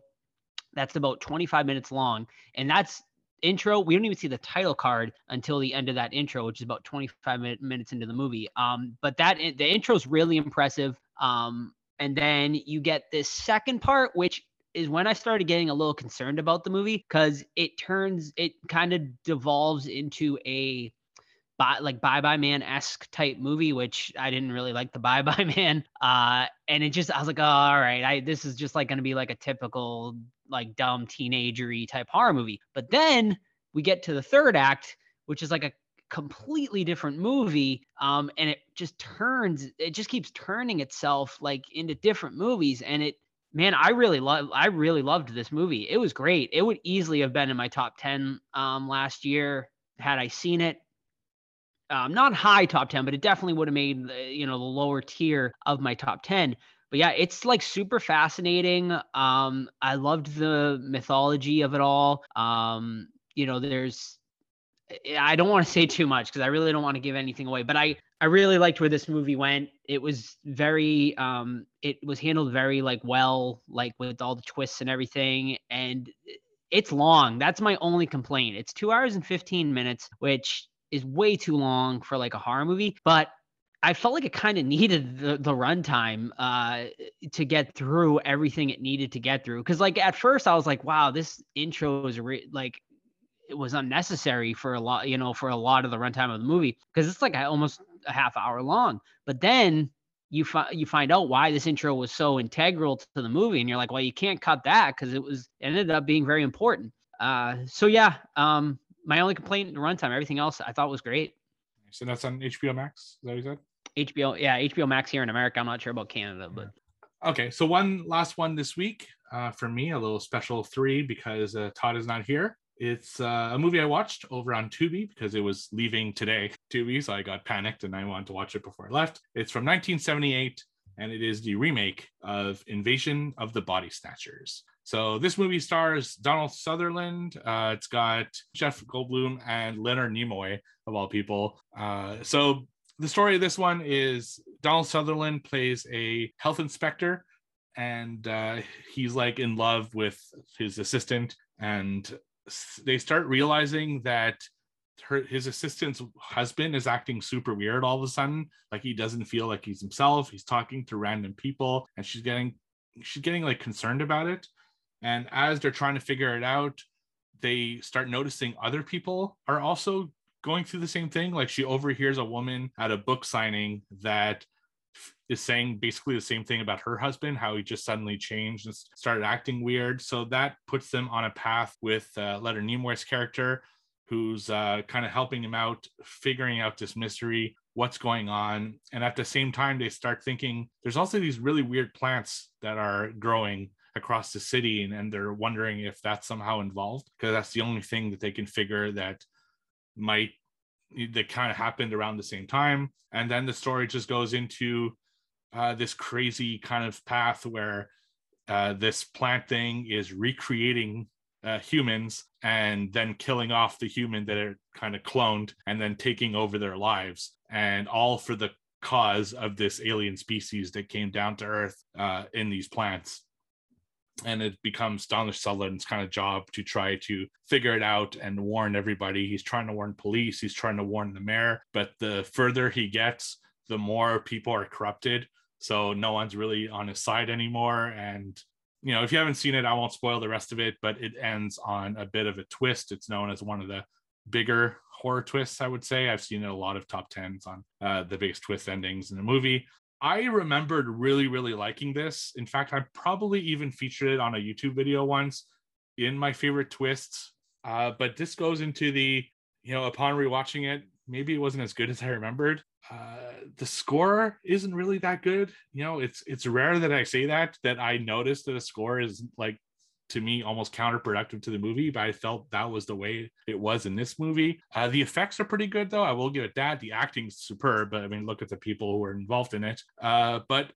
that's about 25 minutes long and that's intro. We don't even see the title card until the end of that intro, which is about 25 minutes into the movie. Um, but that the intro is really impressive. Um, and then you get this second part, which is when I started getting a little concerned about the movie because it turns, it kind of devolves into a Bye, like Bye Bye Man esque type movie, which I didn't really like the Bye Bye Man. Uh, and it just I was like, oh, all right, I this is just like gonna be like a typical like dumb teenagery type horror movie. But then we get to the third act, which is like a completely different movie um and it just turns it just keeps turning itself like into different movies. And it man i really love i really loved this movie. It was great. It would easily have been in my top 10 um last year had i seen it. Um not high top 10 but it definitely would have made you know the lower tier of my top 10 but yeah, it's like super fascinating. Um, I loved the mythology of it all. Um, you know, there's I don't want to say too much because I really don't want to give anything away, but I I really liked where this movie went. It was very um it was handled very like well, like with all the twists and everything and it's long. That's my only complaint. It's 2 hours and 15 minutes, which is way too long for like a horror movie, but I felt like it kind of needed the, the runtime uh, to get through everything it needed to get through. Cause like at first I was like, wow, this intro is re- like it was unnecessary for a lot, you know, for a lot of the runtime of the movie because it's like almost a half hour long. But then you find you find out why this intro was so integral to the movie, and you're like, well, you can't cut that because it was ended up being very important. Uh, so yeah, um, my only complaint runtime. Everything else I thought was great. So that's on HBO Max. Is that what you said? HBO, yeah, HBO Max here in America. I'm not sure about Canada, but okay. So one last one this week uh, for me, a little special three because uh, Todd is not here. It's uh, a movie I watched over on Tubi because it was leaving today, Tubi. So I got panicked and I wanted to watch it before I left. It's from 1978 and it is the remake of Invasion of the Body Snatchers. So this movie stars Donald Sutherland. Uh, it's got Jeff Goldblum and Leonard Nimoy of all people. Uh, so the story of this one is Donald Sutherland plays a health inspector, and uh, he's like in love with his assistant, and they start realizing that her his assistant's husband is acting super weird all of a sudden like he doesn't feel like he's himself he's talking to random people and she's getting she's getting like concerned about it and as they're trying to figure it out they start noticing other people are also going through the same thing like she overhears a woman at a book signing that is saying basically the same thing about her husband, how he just suddenly changed and started acting weird. So that puts them on a path with uh, Leonard Nimoy's character, who's uh, kind of helping him out, figuring out this mystery, what's going on. And at the same time, they start thinking there's also these really weird plants that are growing across the city, and, and they're wondering if that's somehow involved because that's the only thing that they can figure that might that kind of happened around the same time. And then the story just goes into uh, this crazy kind of path where uh, this plant thing is recreating uh, humans and then killing off the human that are kind of cloned and then taking over their lives and all for the cause of this alien species that came down to earth uh, in these plants and it becomes Donald Sutherland's kind of job to try to figure it out and warn everybody. He's trying to warn police, he's trying to warn the mayor, but the further he gets, the more people are corrupted. So no one's really on his side anymore. And you know, if you haven't seen it, I won't spoil the rest of it, but it ends on a bit of a twist. It's known as one of the bigger horror twists, I would say. I've seen a lot of top tens on uh, the biggest twist endings in the movie. I remembered really, really liking this. In fact, I probably even featured it on a YouTube video once in my favorite twists. Uh, but this goes into the, you know, upon rewatching it, maybe it wasn't as good as I remembered. Uh, the score isn't really that good. You know, it's it's rare that I say that that I noticed that a score is like to me almost counterproductive to the movie, but I felt that was the way it was in this movie. Uh, the effects are pretty good, though. I will give it that. The acting's superb, but I mean, look at the people who were involved in it. Uh, but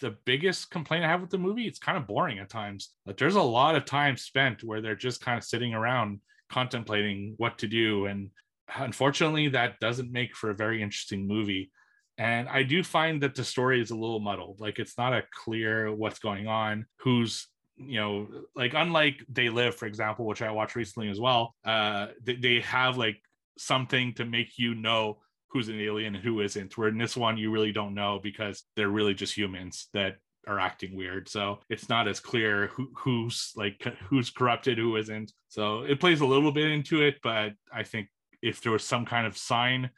the biggest complaint I have with the movie, it's kind of boring at times. Like, there's a lot of time spent where they're just kind of sitting around contemplating what to do. And unfortunately, that doesn't make for a very interesting movie. And I do find that the story is a little muddled. Like it's not a clear what's going on, who's you know like unlike they live for example which i watched recently as well uh they, they have like something to make you know who's an alien and who isn't where in this one you really don't know because they're really just humans that are acting weird. So it's not as clear who, who's like who's corrupted who isn't. So it plays a little bit into it but i think if there was some kind of sign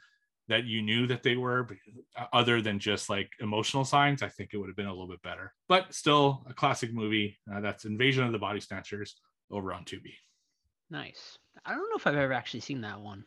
that you knew that they were uh, other than just like emotional signs i think it would have been a little bit better. But still a classic movie uh, that's invasion of the body snatchers over on tubi. Nice. I don't know if i've ever actually seen that one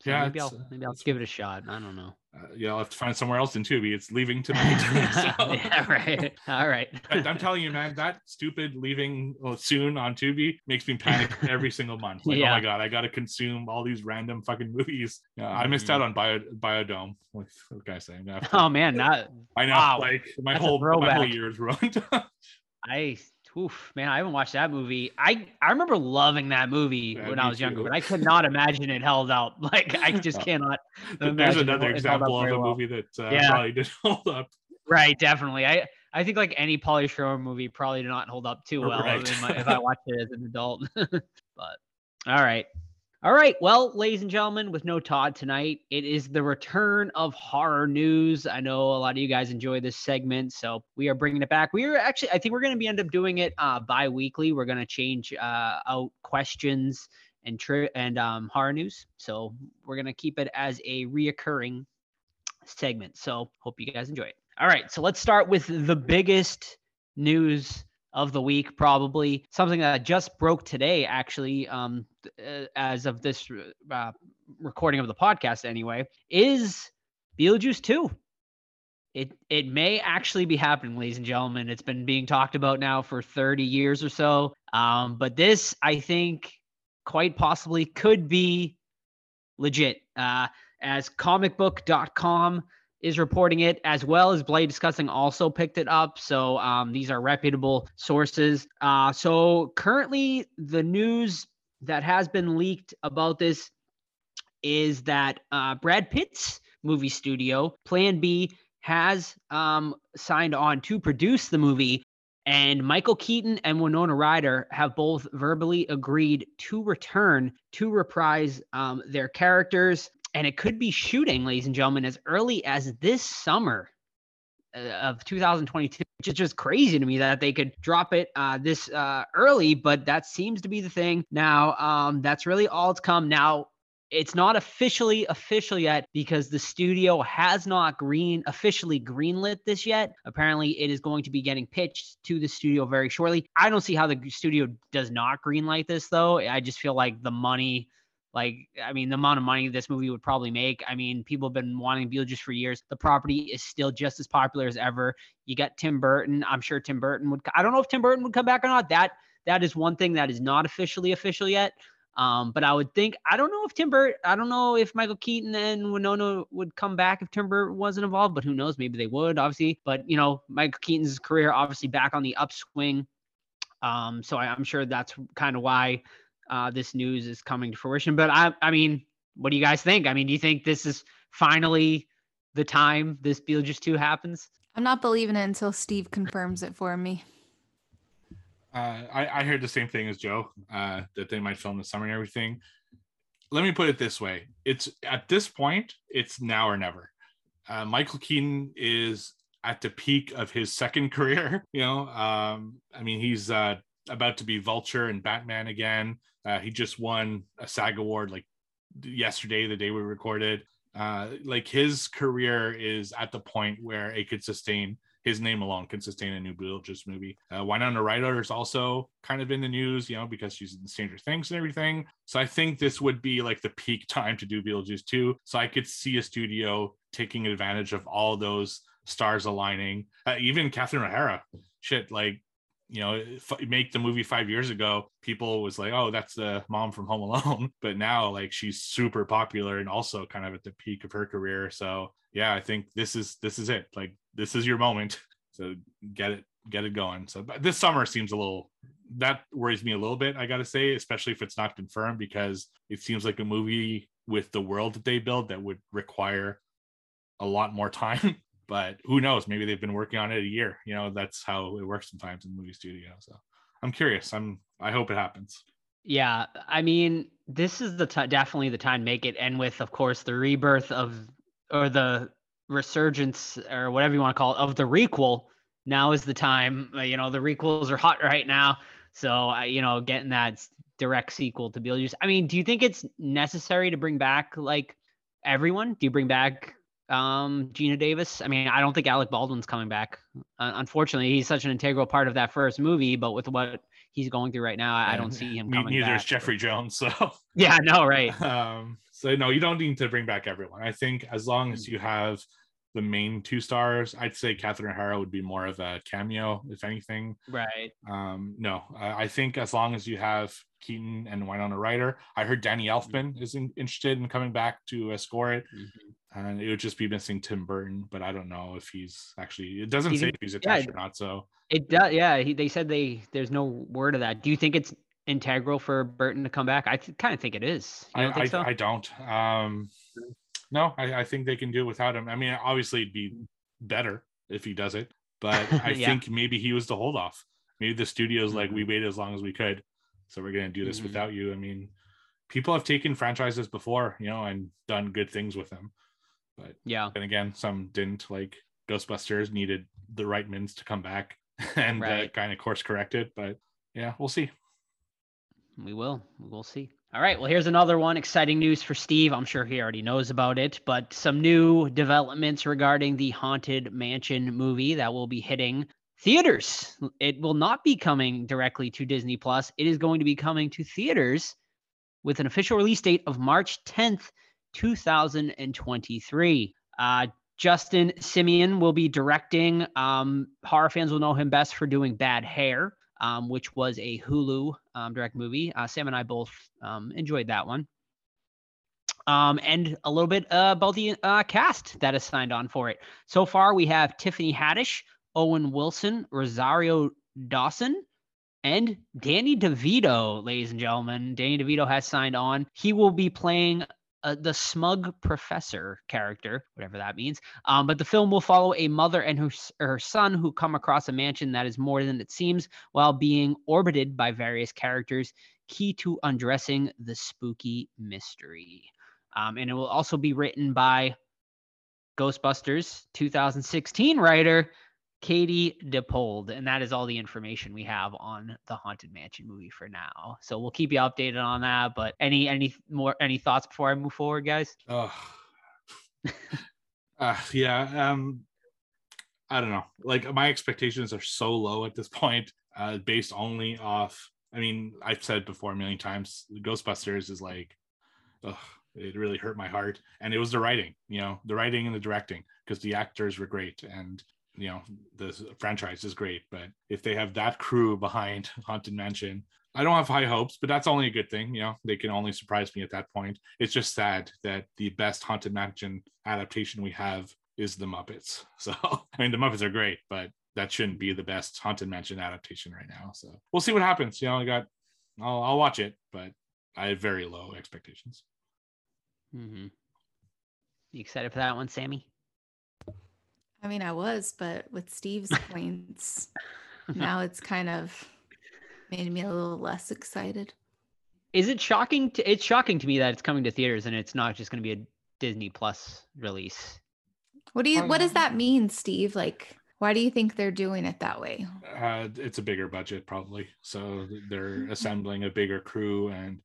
so yeah maybe i'll maybe i'll give it a shot i don't know uh, yeah, I'll have to find somewhere else in Tubi. It's leaving tonight. so. yeah, right. All right. I'm telling you, man, that stupid leaving soon on Tubi makes me panic every single month. Like, yeah. oh my god, I got to consume all these random fucking movies. Yeah, I missed mm-hmm. out on Bio Biodome. What, what can I say? To, oh man, not. I know. Wow. Like my That's whole my whole year is ruined. I Oof, man, I haven't watched that movie. I I remember loving that movie Yeah, when I was younger, but I could not imagine it held up. Like I just cannot. There's another example of a well. movie that uh, Yeah. probably didn't hold up. Right, definitely. I I think like any Pauly Shore movie probably did not hold up too well Right. in my- if I watched it as an adult. but all right. All right. Well, ladies and gentlemen, with no Todd tonight, it is the return of horror news. I know a lot of you guys enjoy this segment, so we are bringing it back. We are actually, I think we're going to be end up doing it uh, bi-weekly. We're going to change uh, out questions and tri- and um, horror news. So we're going to keep it as a reoccurring segment. So hope you guys enjoy it. All right, so let's start with the biggest news of the week, probably something that just broke today, actually, um, uh, as of this uh, recording of the podcast, anyway, is Beetlejuice 2. It it may actually be happening, ladies and gentlemen. It's been being talked about now for 30 years or so. Um, but this, I think, quite possibly could be legit. Uh, as comicbook.com is reporting it, as well as Bloody Disgusting also picked it up. So um, these are reputable sources. Uh, so currently, the news that has been leaked about this is that uh, Brad Pitt's movie studio, Plan B, has um, signed on to produce the movie. And Michael Keaton and Winona Ryder have both verbally agreed to return to reprise um, their characters. And it could be shooting, ladies and gentlemen, as early as this summer uh, of 2022, which is just crazy to me that they could drop it uh, this uh, early. But that seems to be the thing now. Um, that's really all it's come now it's not officially official yet because the studio has not green officially greenlit this yet. Apparently, it is going to be getting pitched to the studio very shortly. I don't see how the studio does not greenlight this though. I just feel like the money, like I mean, the amount of money this movie would probably make. I mean, people have been wanting Beetlejuice for years. The property is still just as popular as ever. You got Tim Burton. I'm sure Tim Burton would. I don't know if Tim Burton would come back or not. That that is one thing that is not officially official yet. Um, but I would think I don't know if Tim Burton. I don't know if Michael Keaton and Winona would come back if Tim Burton wasn't involved, but who knows? Maybe they would, obviously. But you know, Michael Keaton's career obviously back on the upswing. Um, so I, I'm sure that's kind of why uh, this news is coming to fruition. But I, I mean, what do you guys think? I mean, do you think this is finally the time this Beetlejuice 2 happens? I'm not believing it until Steve confirms it for me. Uh, I, I heard the same thing as Joe uh, that they might film the summer and everything. Let me put it this way: it's at this point, it's now or never. Uh, Michael Keaton is at the peak of his second career. You know, um, I mean, he's uh, about to be Vulture and Batman again. Uh, he just won a SAG award like yesterday, the day we recorded. Uh, like his career is at the point where it could sustain his name alone can sustain a new Beetlejuice movie. Uh, Winona Ryder is also kind of in the news, you know, because she's in Stranger Things and everything. So I think this would be like the peak time to do Beetlejuice 2. So I could see a studio taking advantage of all those stars aligning. Uh, even Catherine O'Hara, shit, like, you know, f- make the movie five years ago, people was like, oh, that's the mom from Home Alone. But now, like, she's super popular and also kind of at the peak of her career. So yeah, I think this is this is it. Like this is your moment. So get it get it going. So but this summer seems a little that worries me a little bit, I gotta say, especially if it's not confirmed, because it seems like a movie with the world that they build that would require a lot more time. But who knows? Maybe they've been working on it a year. You know, that's how it works sometimes in movie studio. So I'm curious. I'm I hope it happens. Yeah, I mean, this is the ti definitely the time to make it, and with of course the rebirth of or the resurgence or whatever you want to call it of the requel. Now is the time. uh, You know, the requels are hot right now, so you know, getting that direct sequel to Beetlejuice. I mean, do you think it's necessary to bring back like everyone? Do you bring back um Geena Davis? I mean, I don't think Alec Baldwin's coming back. Uh, unfortunately, he's such an integral part of that first movie, but with what he's going through right now, I, I don't see him coming Neither back. is Jeffrey Jones. So Yeah, no, right. um, so no, you don't need to bring back everyone. I think as long as you have the main two stars, I'd say Catherine O'Hara would be more of a cameo, if anything. Right. Um, no, I I think as long as you have Keaton and Winona Ryder, I heard Danny Elfman is in, interested in coming back to uh, score it. And it would just be missing Tim Burton, but I don't know if he's actually. It doesn't say if he's yeah, attached or not. So It does. Yeah, he, they said they there's no word of that. Do you think it's integral for Burton to come back? I th- kind of think it is. You don't I, think I, so? I don't. Um, no, I, I think they can do it without him. I mean, obviously it'd be better if he does it, but I Yeah. think maybe he was the hold off. Maybe the studio's like, Mhm. we waited as long as we could, so we're gonna do this Mhm. without you. I mean, people have taken franchises before, you know, and done good things with them. But yeah. and again, some didn't. Like Ghostbusters needed the Reitmans to come back and uh, kind of course correct it. But yeah, we'll see. We will. We'll see. All right. Well, here's another one. Exciting news for Steve. I'm sure he already knows about it, but some new developments regarding the Haunted Mansion movie that will be hitting theaters. It will not be coming directly to Disney Plus. It is going to be coming to theaters with an official release date of March 10th, 2023. Uh, Justin Simien will be directing. Um, horror fans will know him best for doing Bad Hair, um, which was a Hulu um, direct movie. Uh, Sam and I both um, enjoyed that one. Um, and a little bit uh, about the uh, cast that is signed on for it. So far, we have Tiffany Haddish, Owen Wilson, Rosario Dawson, and Danny DeVito, ladies and gentlemen. Danny DeVito has signed on. He will be playing uh, the smug professor character, whatever that means. Um, but the film will follow a mother and her, her son who come across a mansion that is more than it seems while being orbited by various characters, key to undressing the spooky mystery. Um, and it will also be written by Ghostbusters 2016 writer Katie Dippold. And that is all the information we have on the Haunted Mansion movie for now. So we'll keep you updated on that. But any any more any thoughts before I move forward, guys? Oh, uh, yeah. Um, I don't know. Like my expectations are so low at this point, uh, based only off. I mean, I've said before a million times, Ghostbusters is like, ugh, it really hurt my heart, and it was the writing. You know, the writing and the directing, because the actors were great, and you know the franchise is great. But if they have that crew behind Haunted Mansion, I don't have high hopes, but that's only a good thing. You know, they can only surprise me at that point. It's just sad that the best Haunted Mansion adaptation we have is the Muppets. So, I mean, the Muppets are great, but that shouldn't be the best Haunted Mansion adaptation right now. So, we'll see what happens. You know, I got, I'll, I'll watch it, but I have very low expectations. Mm-hmm. You excited for that one, Sammy? I mean, I was, but with Steve's points, now it's kind of made me a little less excited. Is it shocking? To, it's shocking to me that it's coming to theaters and it's not just going to be a Disney Plus release. What do you? What does Um, that mean, Steve? Like, why do you think they're doing it that way? Uh, it's a bigger budget, probably. So they're assembling a bigger crew, and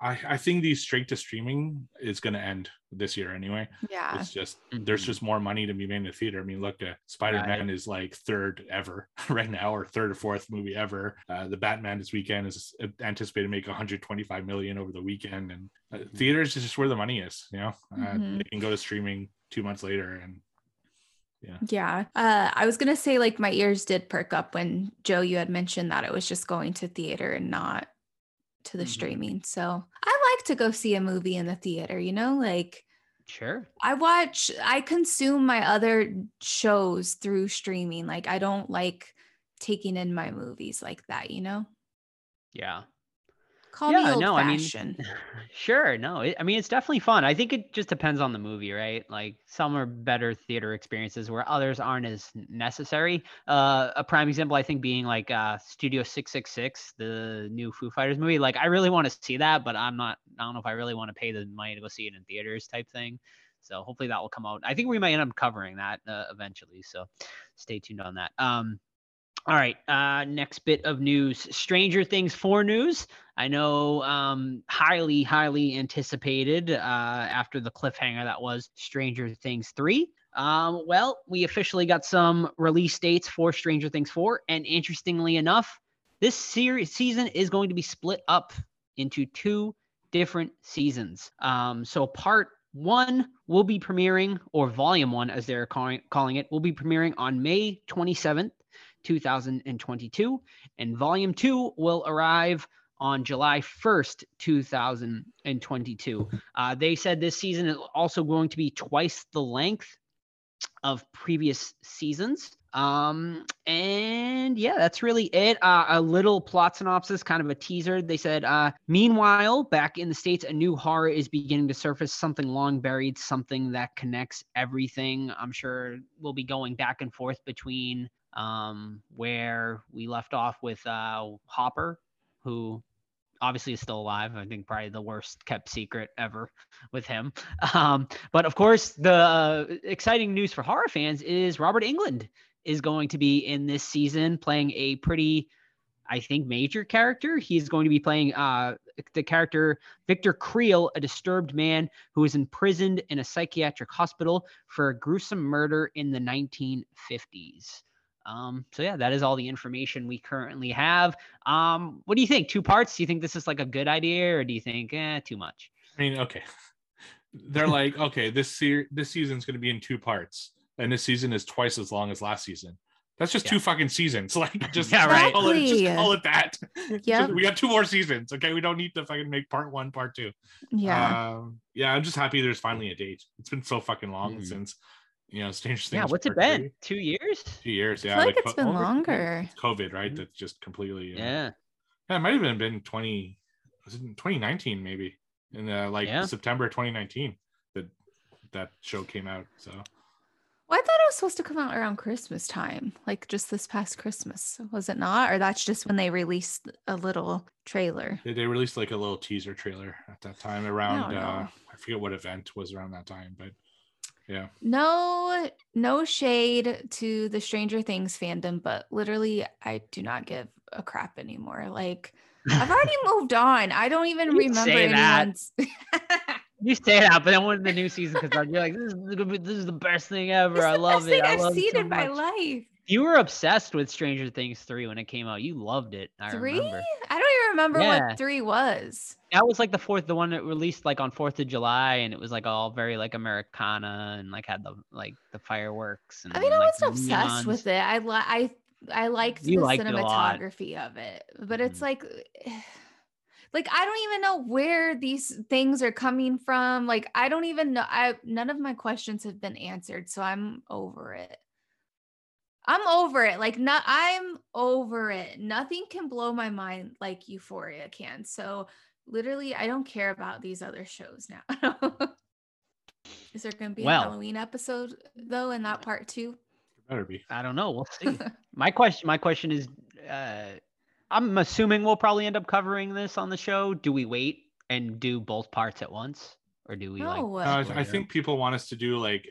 I, I I think the straight to streaming is going to end this year anyway. Yeah. It's just there's Mhm. just more money to be made in the theater. I mean, look, uh, Spider Man is like third ever right now, or third or fourth movie ever. Uh, the Batman this weekend is anticipated to make 125 million over the weekend, and uh, Mhm. theaters is just where the money is. You know, uh, Mhm. they can go to streaming two months later, and Yeah. Uh, I was gonna say like my ears did perk up when Joe you had mentioned that it was just going to theater and not to the Mhm. streaming. So I like to go see a movie in the theater. You know, like Sure. I watch, I consume my other shows through streaming. Like I don't like taking in my movies like that. You know, Yeah. Call me Yeah, old no, I mean- Sure. No, it, I mean, it's definitely fun. I think it just depends on the movie, right? Like some are better theater experiences where others aren't as necessary. Uh, a prime example, I think, being like uh, Studio 666, the new Foo Fighters movie. Like, I really want to see that, but I'm not, I don't know if I really want to pay the money to go see it in theaters type thing. So hopefully that will come out. I think we might end up covering that uh, eventually. So stay tuned on that. Um, all right. Uh, next bit of news Stranger Things 4 news. I know um, highly, highly anticipated uh, after the cliffhanger that was Stranger Things 3. Um, well, we officially got some release dates for Stranger Things 4. And interestingly enough, this series season is going to be split up into two different seasons. Um, so part one will be premiering, or volume one, as they're calling, calling it, will be premiering on May 27th, 2022. And volume two will arrive on July 1st, 2022. Uh, they said this season is also going to be twice the length of previous seasons. Um, and yeah, that's really it. Uh, a little plot synopsis, kind of a teaser. They said, uh, meanwhile, back in the States, a new horror is beginning to surface, something long buried, something that connects everything. I'm sure we'll be going back and forth between um, where we left off with uh, Hopper, who obviously is still alive. I think probably the worst kept secret ever with him. Um, but of course, the uh, exciting news for horror fans is Robert Englund is going to be in this season playing a pretty, I think, major character. He's going to be playing uh, the character Victor Creel, a disturbed man who is imprisoned in a psychiatric hospital for a gruesome murder in the 1950s. Um, so yeah, that is all the information we currently have. Um, what do you think? Two parts? Do you think this is like a good idea, or do you think eh, too much? I mean, okay, they're like, okay, this se- this season's going to be in two parts, and this season is twice as long as last season. That's just Yeah. two fucking seasons. Like, just, Yeah, right. call it, just call it that. Yeah, we got two more seasons. Okay, we don't need to fucking make part one, part two. Yeah. Um, yeah, I'm just happy there's finally a date. It's been so fucking long Mhm. since you know Stranger Things. Yeah, what's it been? three. Two years? Two years. I Yeah, feel like like it's co- been over- longer. COVID, right? Mhm. That's just completely. uh, Yeah. Yeah, it might have even been 20. Was it 2019 maybe? In uh, like Yeah. September 2019 that that show came out. So Well, I thought it was supposed to come out around Christmas time, like just this past Christmas. Was it not? Or that's just when they released a little trailer? they, they released like a little teaser trailer at that time around. don't uh. I forget what event was around that time, but yeah. No, no shade to the Stranger Things fandom, but literally, I do not give a crap anymore. Like, I've already moved on. I don't even You remember say that. anyone's. You say that, but then when the new season comes out, you're like, "This is the, this is the best thing ever. I love it. I I've love it seen so in my life. You were obsessed with Stranger Things three when it came out. You loved it. I Three? remember. I don't even remember Yeah. what three was. That was like the fourth, the one that released like on Fourth of July, and it was like all very like Americana and like had the like the fireworks. And, I mean, I like, wasn't obsessed neons. with it. I li- I I liked You the liked it cinematography of it, but it's Mhm. like, like I don't even know where these things are coming from. Like I don't even know. I none of my questions have been answered, so I'm over it. I'm over it. Like not. I'm over it. Nothing can blow my mind like Euphoria can. So literally, I don't care about these other shows now. Is there going to be Well- a Halloween episode though in that part too? Better be. I don't know. We'll see. my question, my question is, uh, I'm assuming we'll probably end up covering this on the show. Do we wait and do both parts at once, or do we like? No. Uh, I- split I it up? think people want us to do like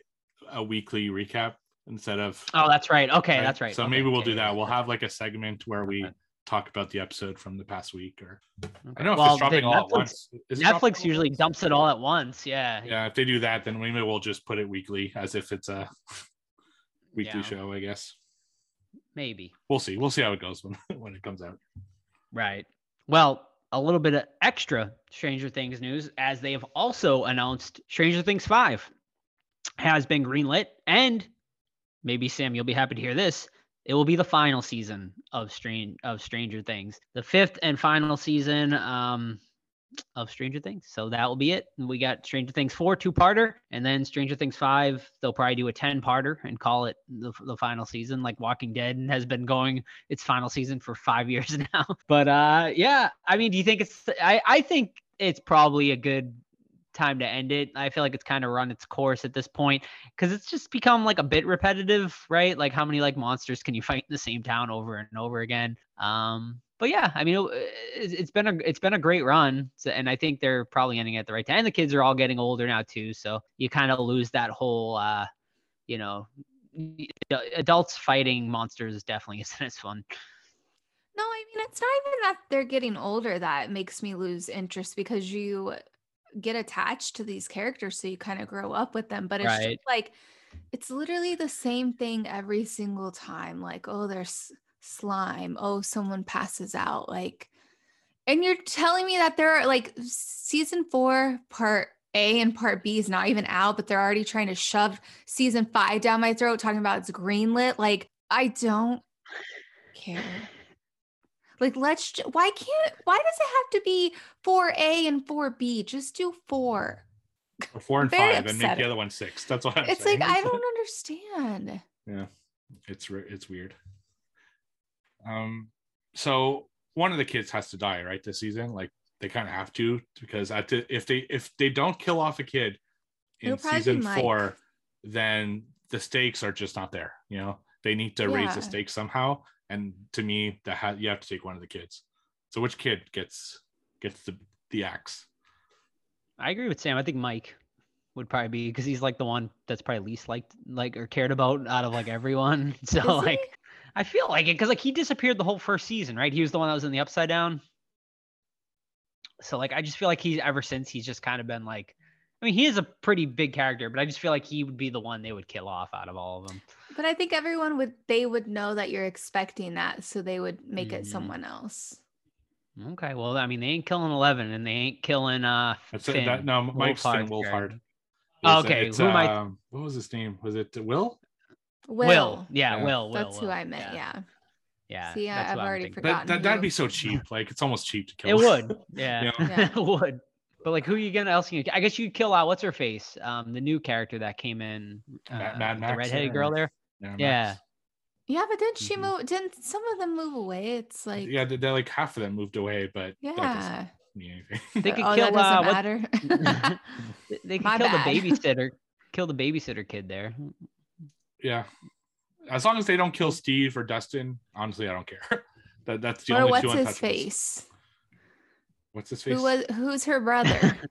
a weekly recap instead of. Oh, that's right. Okay, right? that's right. So Okay, maybe we'll okay, do that. We'll have like a segment where we Okay. talk about the episode from the past week, or I don't know if it's dropping all at Netflix- once. Is Netflix usually once? dumps it all at once. Yeah. Yeah, if they do that, then maybe we'll just put it weekly as if it's a weekly Yeah. show. I guess Maybe. we'll see. We'll see how it goes when when it comes out. Right. Well, a little bit of extra Stranger Things news as they have also announced Stranger Things 5 has been greenlit and maybe Sam you'll be happy to hear this. It will be the final season of Strange of Stranger Things. The fifth and final season um of Stranger Things. So that will be it. We got Stranger Things 4 two-parter and then Stranger Things 5 they'll probably do a 10-parter and call it the, the final season like Walking Dead has been going its final season for five years now. But uh, yeah, I mean, do you think it's? I I think it's probably a good time to end it. I feel like it's kind of run its course at this point because it's just become like a bit repetitive, right? Like how many like monsters can you fight in the same town over and over again? Um, but yeah, I mean, it, it's- been a it's been a great run, so, and I think they're probably ending at the right time. And the kids are all getting older now too, so you kind of lose that whole, uh, you know, adults fighting monsters definitely isn't as fun. No, I mean it's not even that they're getting older that makes me lose interest because you get attached to these characters so you kind of grow up with them but it's Right. like it's literally the same thing every single time like oh there's slime oh someone passes out like and you're telling me that there are like season 4 part A and part B is not even out but they're already trying to shove season 5 down my throat talking about it's greenlit like I don't care Like, let's. Why can't? Why does it have to be four A and four B? Just do four. Or four and five, and make the other one six. That's what I'm It's saying. like I don't understand. yeah it's it's weird um so one of the kids has to die right this season like they kind of have to because at the, if they if they don't kill off a kid in It'll probably be season four then the stakes are just not there you know they need to raise the stakes somehow and to me that ha- you have to take one of the kids so which kid gets gets the the axe I agree with Sam. I think Mike would probably be because he's like the one that's probably least liked, like or cared about out of like everyone. So like, I feel like it because like he disappeared the whole first season, right? He was the one that was in the Upside Down. So like, I just feel like he's ever since he's just kind of been like, I mean, he is a pretty big character, but I just feel like he would be the one they would kill off out of all of them. But I think everyone would. They would know that you're expecting that, so they would make it Mhm. someone else. Okay, well, I mean, they ain't killing Eleven, and they ain't killing uh. that's it Finn, that no mike's Finn wolfhard character. It's- Okay, it's, who am I- um, what was his name was it will Will. Yeah, Yeah. Will. Will. That's who I meant. Yeah. Yeah. See, I- that's I've already forgotten. That, that that'd be so cheap. Like it's almost cheap to kill. It kill. would. Yeah. Yeah. it would. But like, who are you gonna else? You, I guess you'd kill out. What's her face? Um, the new character that came in. Uh, Mad- Mad the Max redheaded or- girl there. yeah. Yeah. Yeah, but didn't she Mhm. move? Didn't some of them move away? It's like yeah, they, they're like half of them moved away, but yeah. mean. They could oh, kill. that Uh, doesn't what, matter. they could My kill bad. the babysitter. Kill the babysitter kid there. yeah, as long as they don't kill Steve or Dustin, honestly, I don't care. that that's the or only what's two his untouchables. face? What's his face? Who was? Who's her brother?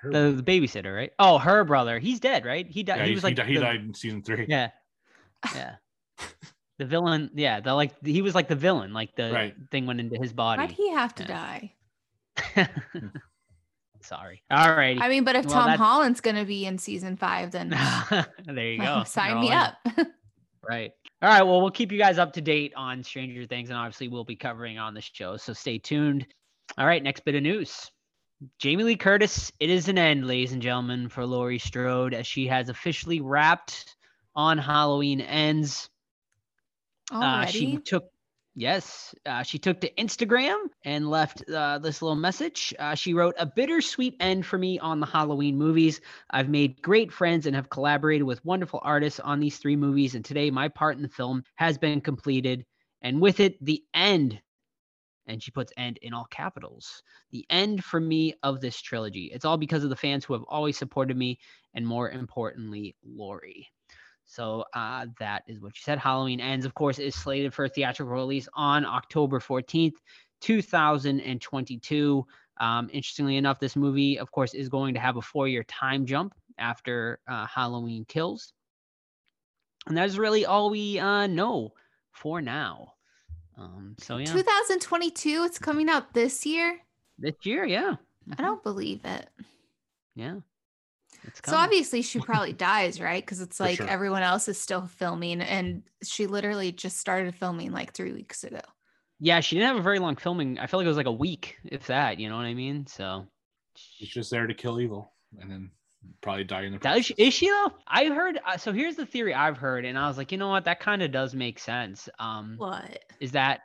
Her- The, the babysitter, right? Oh, her brother. He's dead, right? He died. yeah, he he, was he like di- he died in season three. Yeah. Yeah. the villain. Yeah. The like. He was like the villain. Like the Right. thing went into his body. Why'd he have to Yeah. die? Sorry. All right. I mean, but if Well, Tom that- Holland's gonna be in season five, then there you go. sign You're me in. up. Right. All right. Well, we'll keep you guys up to date on Stranger Things, and obviously we'll be covering on the show. So stay tuned. All right. Next bit of news. Jamie Lee Curtis, it is an end, ladies and gentlemen, for Laurie Strode, as she has officially wrapped on Halloween ends. Uh, Already. she took, yes, uh, she took to Instagram and left uh, this little message. Uh, she wrote, A bittersweet end for me on the Halloween movies. I've made great friends and have collaborated with wonderful artists on these three movies. And today, my part in the film has been completed. And with it, the end. And she puts end in all capitals. The end for me of this trilogy. It's all because of the fans who have always supported me, and more importantly, Laurie. So uh, that is what she said. Halloween Ends, of course, is slated for a theatrical release on October 14th, 2022. Um, interestingly enough, this movie, of course, is going to have a four year time jump after uh, Halloween Kills. And that is really all we uh, know for now. Um, so, yeah, 2022. It's coming out this year. this year, yeah. I don't believe it. Yeah. It's So obviously she probably dies, right? Because it's like sure. everyone else is still filming, and she literally just started filming like three weeks ago. Yeah, she didn't have a very long filming. I feel like it was like a week, if that, you know what I mean? So She's just there to kill evil, and then probably die in the That is, process. is she though? I heard. Uh, so here's the theory I've heard, and I was like, you know what? That kind of does make sense. Um, What? is that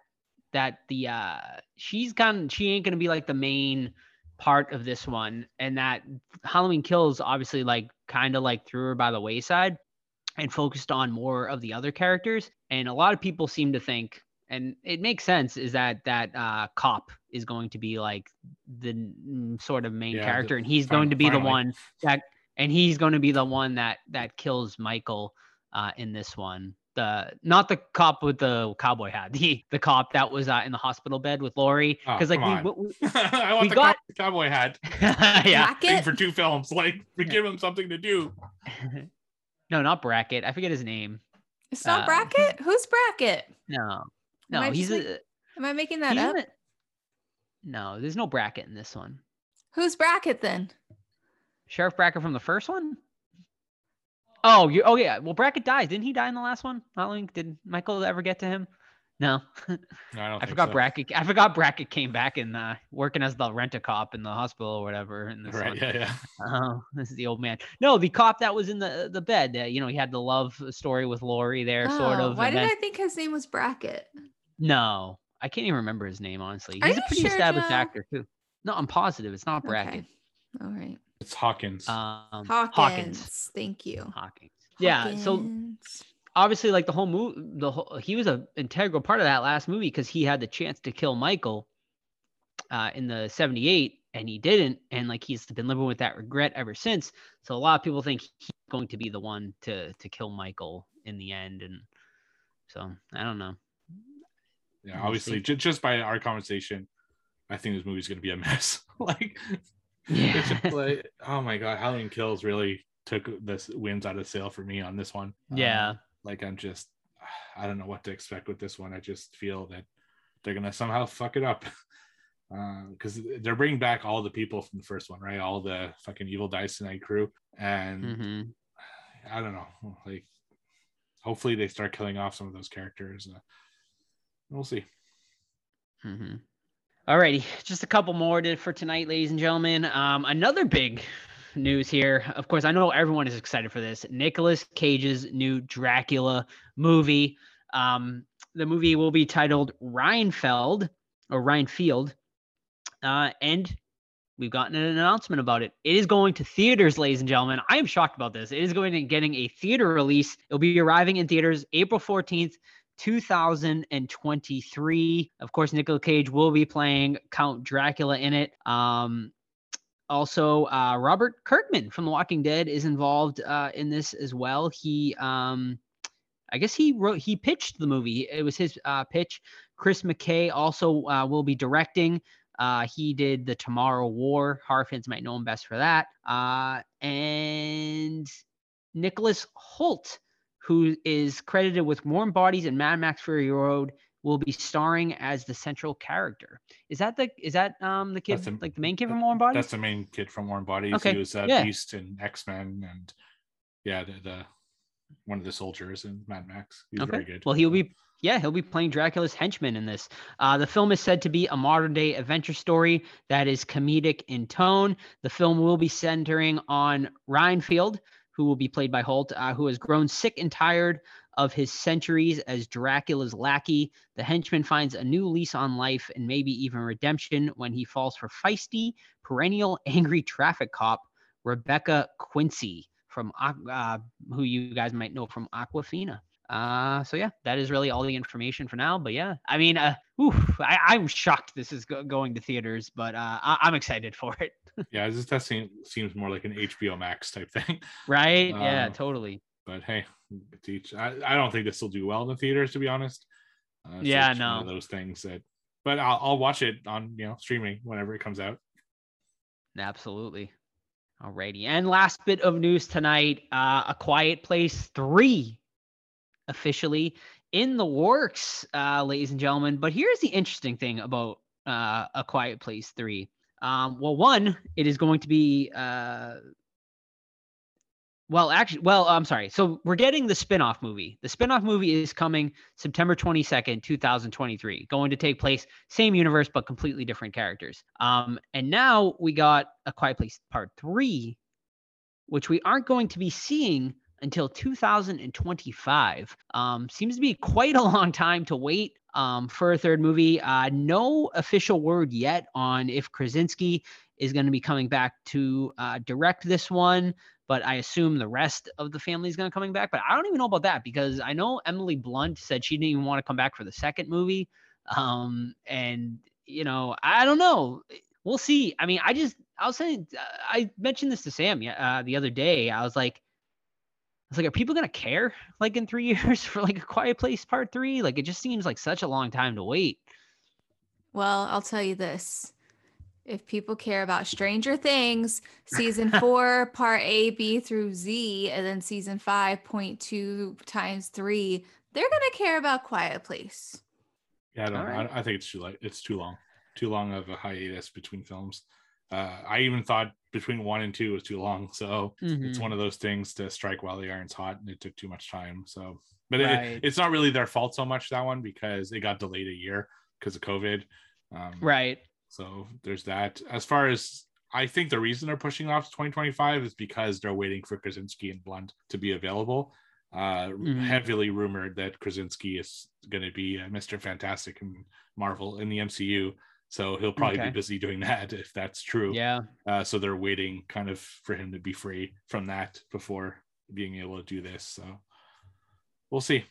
that the uh, she's gone? She ain't gonna be like the main part of this one, and that Halloween Kills obviously like kind of like threw her by the wayside and focused on more of the other characters. And a lot of people seem to think, and it makes sense, is that that uh, cop is going to be like the mm, sort of main Yeah, character, and he's fin- going to be the one that, and he's going to be the one that that kills Michael uh, in this one. The not the cop with the cowboy hat, the the cop that was uh, in the hospital bed with Laurie, Oh, because like come we, we- I want we the got- cow- cowboy hat yeah, thing Brackett? for two films. Like, we give him something to do. no, not Brackett. I forget his name. It's not Uh, Brackett. Who's Brackett? No, Am no, he's just a. Am I making that up? the- no, there's no Brackett in this one. Who's Brackett then? Sheriff Brackett from the first one. Oh, you. Oh yeah. Well, Brackett dies. Didn't he die in the last one? Not Link. Did Michael ever get to him? No. No, I don't. I forgot so. Brackett. I forgot Brackett came back and uh, working as the rent a cop in the hospital or whatever. In this Right? one. Yeah, yeah. Oh, this is the old man. No, the cop that was in the the bed. Uh, you know, he had the love story with Laurie there, sort Oh, of. Why did then- I think his name was Brackett? No, I can't even remember his name honestly. Are He's a pretty sure, established Joe? actor too. No, I'm positive it's not Brackett. Okay. All right. It's Hawkins. Um, Hawkins. Hawkins. Thank you. Hawkins. Yeah. So obviously, like the whole movie, the whole, he was an integral part of that last movie because he had the chance to kill Michael uh, in the '78, and he didn't, and like he's been living with that regret ever since. So a lot of people think he's going to be the one to to kill Michael in the end, and so I don't know. Yeah, obviously, ju- just by our conversation, I think this movie's gonna be a mess. like, Yeah. like, oh my god, Halloween Kills really took this wins out of sail for me on this one. Yeah. Um, like I'm just, I don't know what to expect with this one. I just feel that they're gonna somehow fuck it up. Because they're bringing back all the people from the first one, right? All the fucking evil dice night crew, and hmm I don't know. Like, hopefully they start killing off some of those characters. Uh, we'll see. hmm Alrighty, just a couple more to, for tonight, ladies and gentlemen. Um, another big news here. Of course, I know everyone is excited for this. Nicolas Cage's new Dracula movie. Um, the movie will be titled Reinfeld or Reinfield, uh, and we've gotten an announcement about it. It is going to theaters, ladies and gentlemen. I am shocked about this. It is going to getting a theater release. It'll be arriving in theaters April 14th, 2023. Of course, Nicolas Cage will be playing Count Dracula in it. Um, also, uh, Robert Kirkman from The Walking Dead is involved uh, in this as well. He, um, I guess he wrote, he pitched the movie. It was his uh, pitch. Chris McKay also uh, will be directing. Uh, he did the Tomorrow War. Horror fans might know him best for that. Uh, and Nicholas Hoult, who is credited with Warm Bodies and Mad Max Fury Road, will be starring as the central character. Is that the is that um the kid the- like the main kid from Warm Bodies? That's the main kid from Warm Bodies. Okay, He was uh, yeah. Beast in X Men, and yeah, the, the one of the soldiers in Mad Max. He's very good. Well, he'll be yeah, he'll be playing Dracula's henchman in this. Uh, the film is said to be a modern day adventure story that is comedic in tone. The film will be centering on Reinfield, who will be played by Hoult, uh, who has grown sick and tired of his centuries as Dracula's lackey. The henchman finds a new lease on life and maybe even redemption when he falls for feisty, perennial angry traffic cop Rebecca Quincy from uh, who you guys might know from Awkwafina. Uh, so yeah, that is really all the information for now. But yeah, I mean, uh, oof, I, I'm shocked this is go- going to theaters, but uh, I- I'm excited for it. yeah, this seem, seems more like an HBO Max type thing. Right? yeah, Um, totally. But hey, to each, I, I don't think this will do well in the theaters, to be honest. Uh, Yeah, just one of no. those things that. But I'll, I'll watch it on you know streaming whenever it comes out. Absolutely. Alrighty. And last bit of news tonight uh, A Quiet Place 3 officially in the works, uh, ladies and gentlemen. But here's the interesting thing about uh, A Quiet Place 3. Um, well, one, it is going to be. Uh, well, actually, well, I'm sorry. So we're getting the spin-off movie. The spin-off movie is coming September 22nd, 2023. Going to take place same universe but completely different characters. Um, and now we got A Quiet Place Part 3, which we aren't going to be seeing until 2025. Um, seems to be quite a long time to wait um, for a third movie. Uh, no official word yet on if Krasinski is going to be coming back to uh, direct this one, but I assume the rest of the family is going to coming back. But I don't even know about that because I know Emily Blunt said she didn't even want to come back for the second movie. Um, and you know, I don't know. We'll see. I mean, I just I was saying I mentioned this to Sam uh, the other day. I was like, was like, are people gonna care like in three years for like a Quiet Place Part Three? Like, it just seems like such a long time to wait. Well, I'll tell you this. If people care about Stranger Things, season four, part A, B through Z, and then season five, point two times three, they're gonna care about Quiet Place. Yeah, I don't. All know. right. I, I think it's too like it's too long, too long of a hiatus between films. Uh, I even thought between one and two was too long. So it's Mhm. one of those things to strike while the iron's hot, and it took too much time. So, but Right. it, it's not really their fault so much that one because it got delayed a year because of COVID. Um, Right. So there's that. As far as I think the reason they're pushing off to 2025 is because they're waiting for Krasinski and Blunt to be available. Uh, Mhm. Heavily rumored that Krasinski is going to be uh, Mr. Fantastic and Marvel in the MCU. So he'll probably Okay. be busy doing that if that's true. Yeah. Uh, so they're waiting kind of for him to be free from that before being able to do this. So we'll see.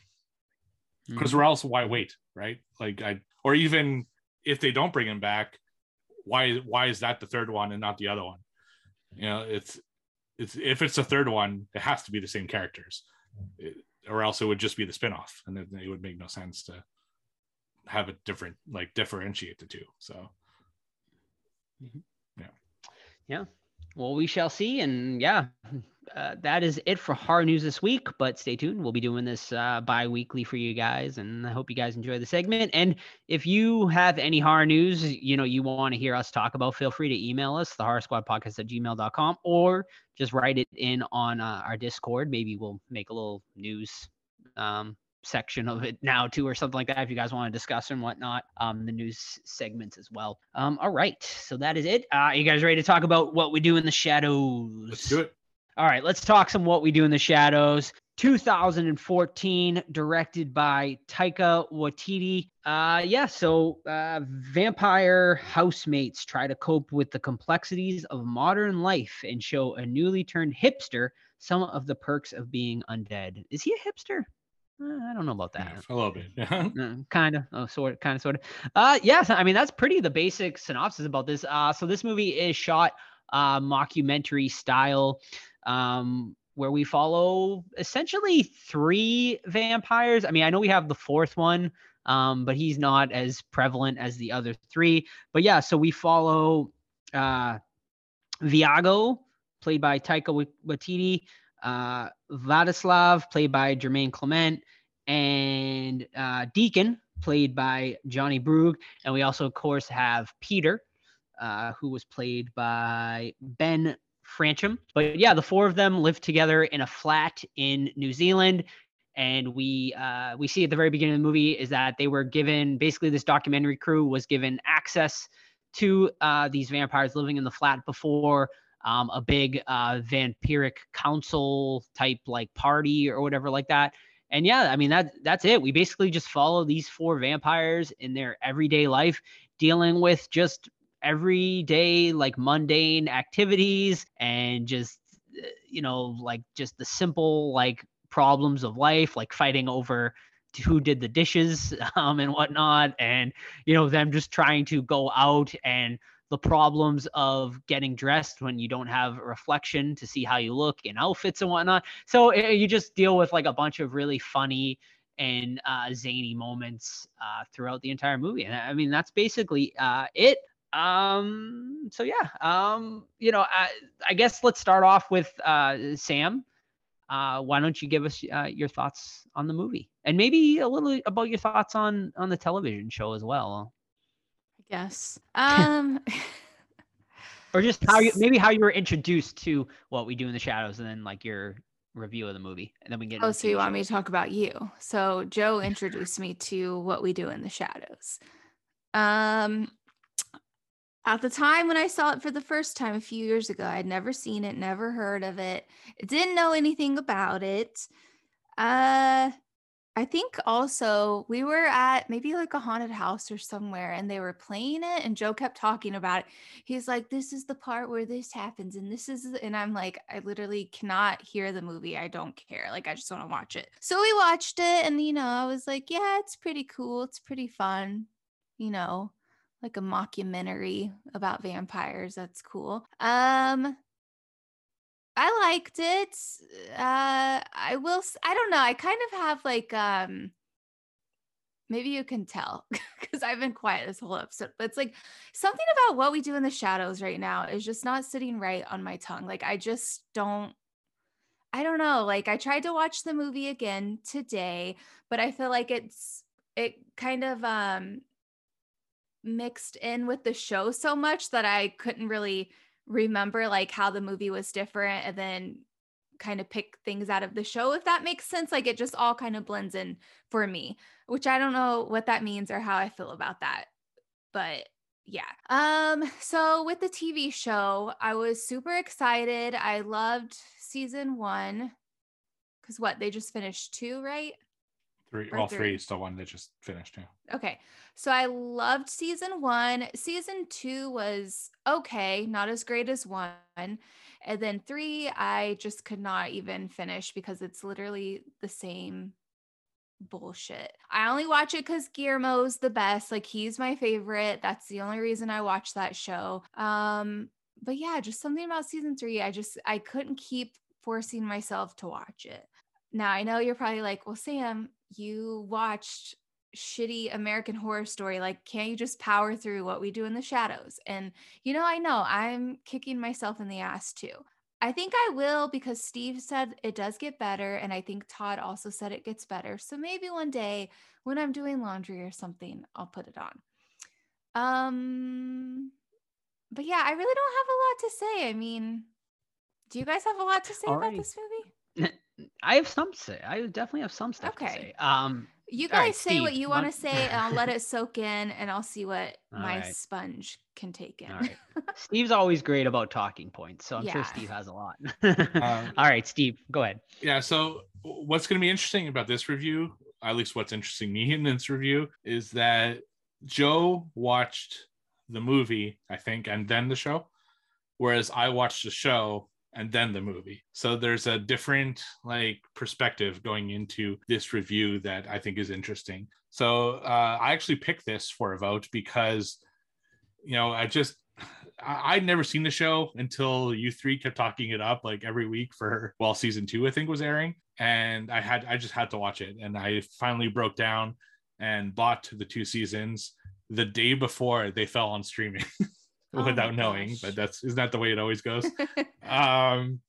Because Mhm. or else why wait, right? Like I or even if they don't bring him back, why why is that the third one and not the other one? You know, it's it's if it's the third one, it has to be the same characters. It- or else it would just be the spin-off and then it would make no sense to have a different like differentiate the two. So yeah. Yeah. Well, we shall see. And yeah, uh, that is it for horror news this week. But stay tuned. We'll be doing this uh, bi weekly for you guys. And I hope you guys enjoy the segment. And if you have any horror news, you know, you want to hear us talk about, feel free to email us, the horror squad podcast at gmail.com, or just write it in on uh, our Discord. Maybe we'll make a little news um, section of it now too or something like that if you guys want to discuss and whatnot um the news segments as well. Um all right so that is it. Uh you guys ready to talk about what we do in the shadows? Let's do it. all right let's talk some what we do in the shadows. 2014 directed by taika waititi. Uh yeah so uh vampire housemates try to cope with the complexities of modern life and show a newly turned hipster some of the perks of being undead. Is he a hipster i don't know about that Yeah, a little bit. Yeah. kind of oh sort kind of sort of uh yes i mean that's pretty the basic synopsis about this uh so this movie is shot uh mockumentary style um where we follow essentially three vampires i mean i know we have the fourth one um but he's not as prevalent as the other three but yeah so we follow uh viago played by taika waititi uh vladislav played by jermaine clement and uh, Deacon, played by Johnny Brugh. And we also, of course, have Peter, uh, who was played by Ben Fransham. But yeah, the four of them live together in a flat in New Zealand. And we uh, we see at the very beginning of the movie is that they were given basically this documentary crew was given access to uh, these vampires living in the flat before um, a big uh, vampiric council type like party or whatever like that. And yeah i mean that that's it. We basically just follow these four vampires in their everyday life dealing with just everyday like mundane activities and just you know like just the simple like problems of life like fighting over who did the dishes um, and whatnot. And you know them just trying to go out and the problems of getting dressed when you don't have reflection to see how you look in outfits and whatnot so uh, you just deal with like a bunch of really funny and uh, zany moments uh, throughout the entire movie. And I mean, that's basically uh, it. Um, so yeah, um, you know, I, I guess let's start off with uh, Sam. Uh, why don't you give us uh, your thoughts on the movie and maybe a little about your thoughts on on the television show as well, Guess. Um or just how you maybe how you were introduced to what we do in the shadows, and then like your review of the movie, and then we get. Oh, so you want me to talk about you? So Joe introduced me to what we do in the shadows. Um at the time when I saw it for the first time a few years ago, I'd never seen it, never heard of it, didn't know anything about it. Uh I think also we were at maybe like a haunted house or somewhere and they were playing it and Joe kept talking about it. He's like, This is the part where this happens, and this is, and I'm like, I literally cannot hear the movie. I don't care. Like, I just want to watch it. So we watched it, and you know, I was like, Yeah, it's pretty cool. It's pretty fun, you know, like a mockumentary about vampires. That's cool. Um, I liked it. Uh, I will. I don't know. I kind of have like um. Maybe you can tell because I've been quiet this whole episode, but it's like something about what we do in the shadows right now is just not sitting right on my tongue. Like I just don't. I don't know. Like I tried to watch the movie again today, but I feel like it's it kind of um mixed in with the show so much that I couldn't really remember like how the movie was different and then kind of pick things out of the show if that makes sense like it just all kind of blends in for me which I don't know what that means or how I feel about that but yeah um so with the TV show I was super excited I loved season 1 Because what they just finished two, right? Three, well, three. three is the one that just finished. Yeah. Okay. So I loved season one. Season two was okay, not as great as one. And then three, I just could not even finish because it's literally the same bullshit. I only watch it because Guillermo's the best. Like he's my favorite. That's the only reason I watch that show. Um, but yeah, just something about season three. I just I couldn't keep forcing myself to watch it. Now I know you're probably like, well, Sam, you watched shitty American horror story. Like, can't you just power through what we do in the shadows? And you know, I know I'm kicking myself in the ass too. I think I will because Steve said it does get better. And I think Todd also said it gets better. So maybe one day when I'm doing laundry or something, I'll put it on. Um, but yeah, I really don't have a lot to say. I mean, do you guys have a lot to say All about right. this movie? I have some to say. I definitely have some stuff to Okay. say. Um, You All right, guys say what you want to say, and I'll let it soak in, and I'll see what All my right. sponge can take in. all right. Steve's always great about talking points, so I'm sure Steve has a lot. Um, all right, Steve, go ahead. Yeah. So what's going to be interesting about this review, at least what's interesting me in this review, is that Joe watched the movie, I think, and then the show, whereas I watched the show and then the movie. So there's a different like perspective going into this review that I think is interesting. So uh, I actually picked this for a vote because, you know, I just I- I'd never seen the show until you three kept talking it up like every week for well season two I think was airing and I had I just had to watch it and I finally broke down and bought the two seasons the day before they fell on streaming Oh without knowing gosh. but that's isn't that the way it always goes? Um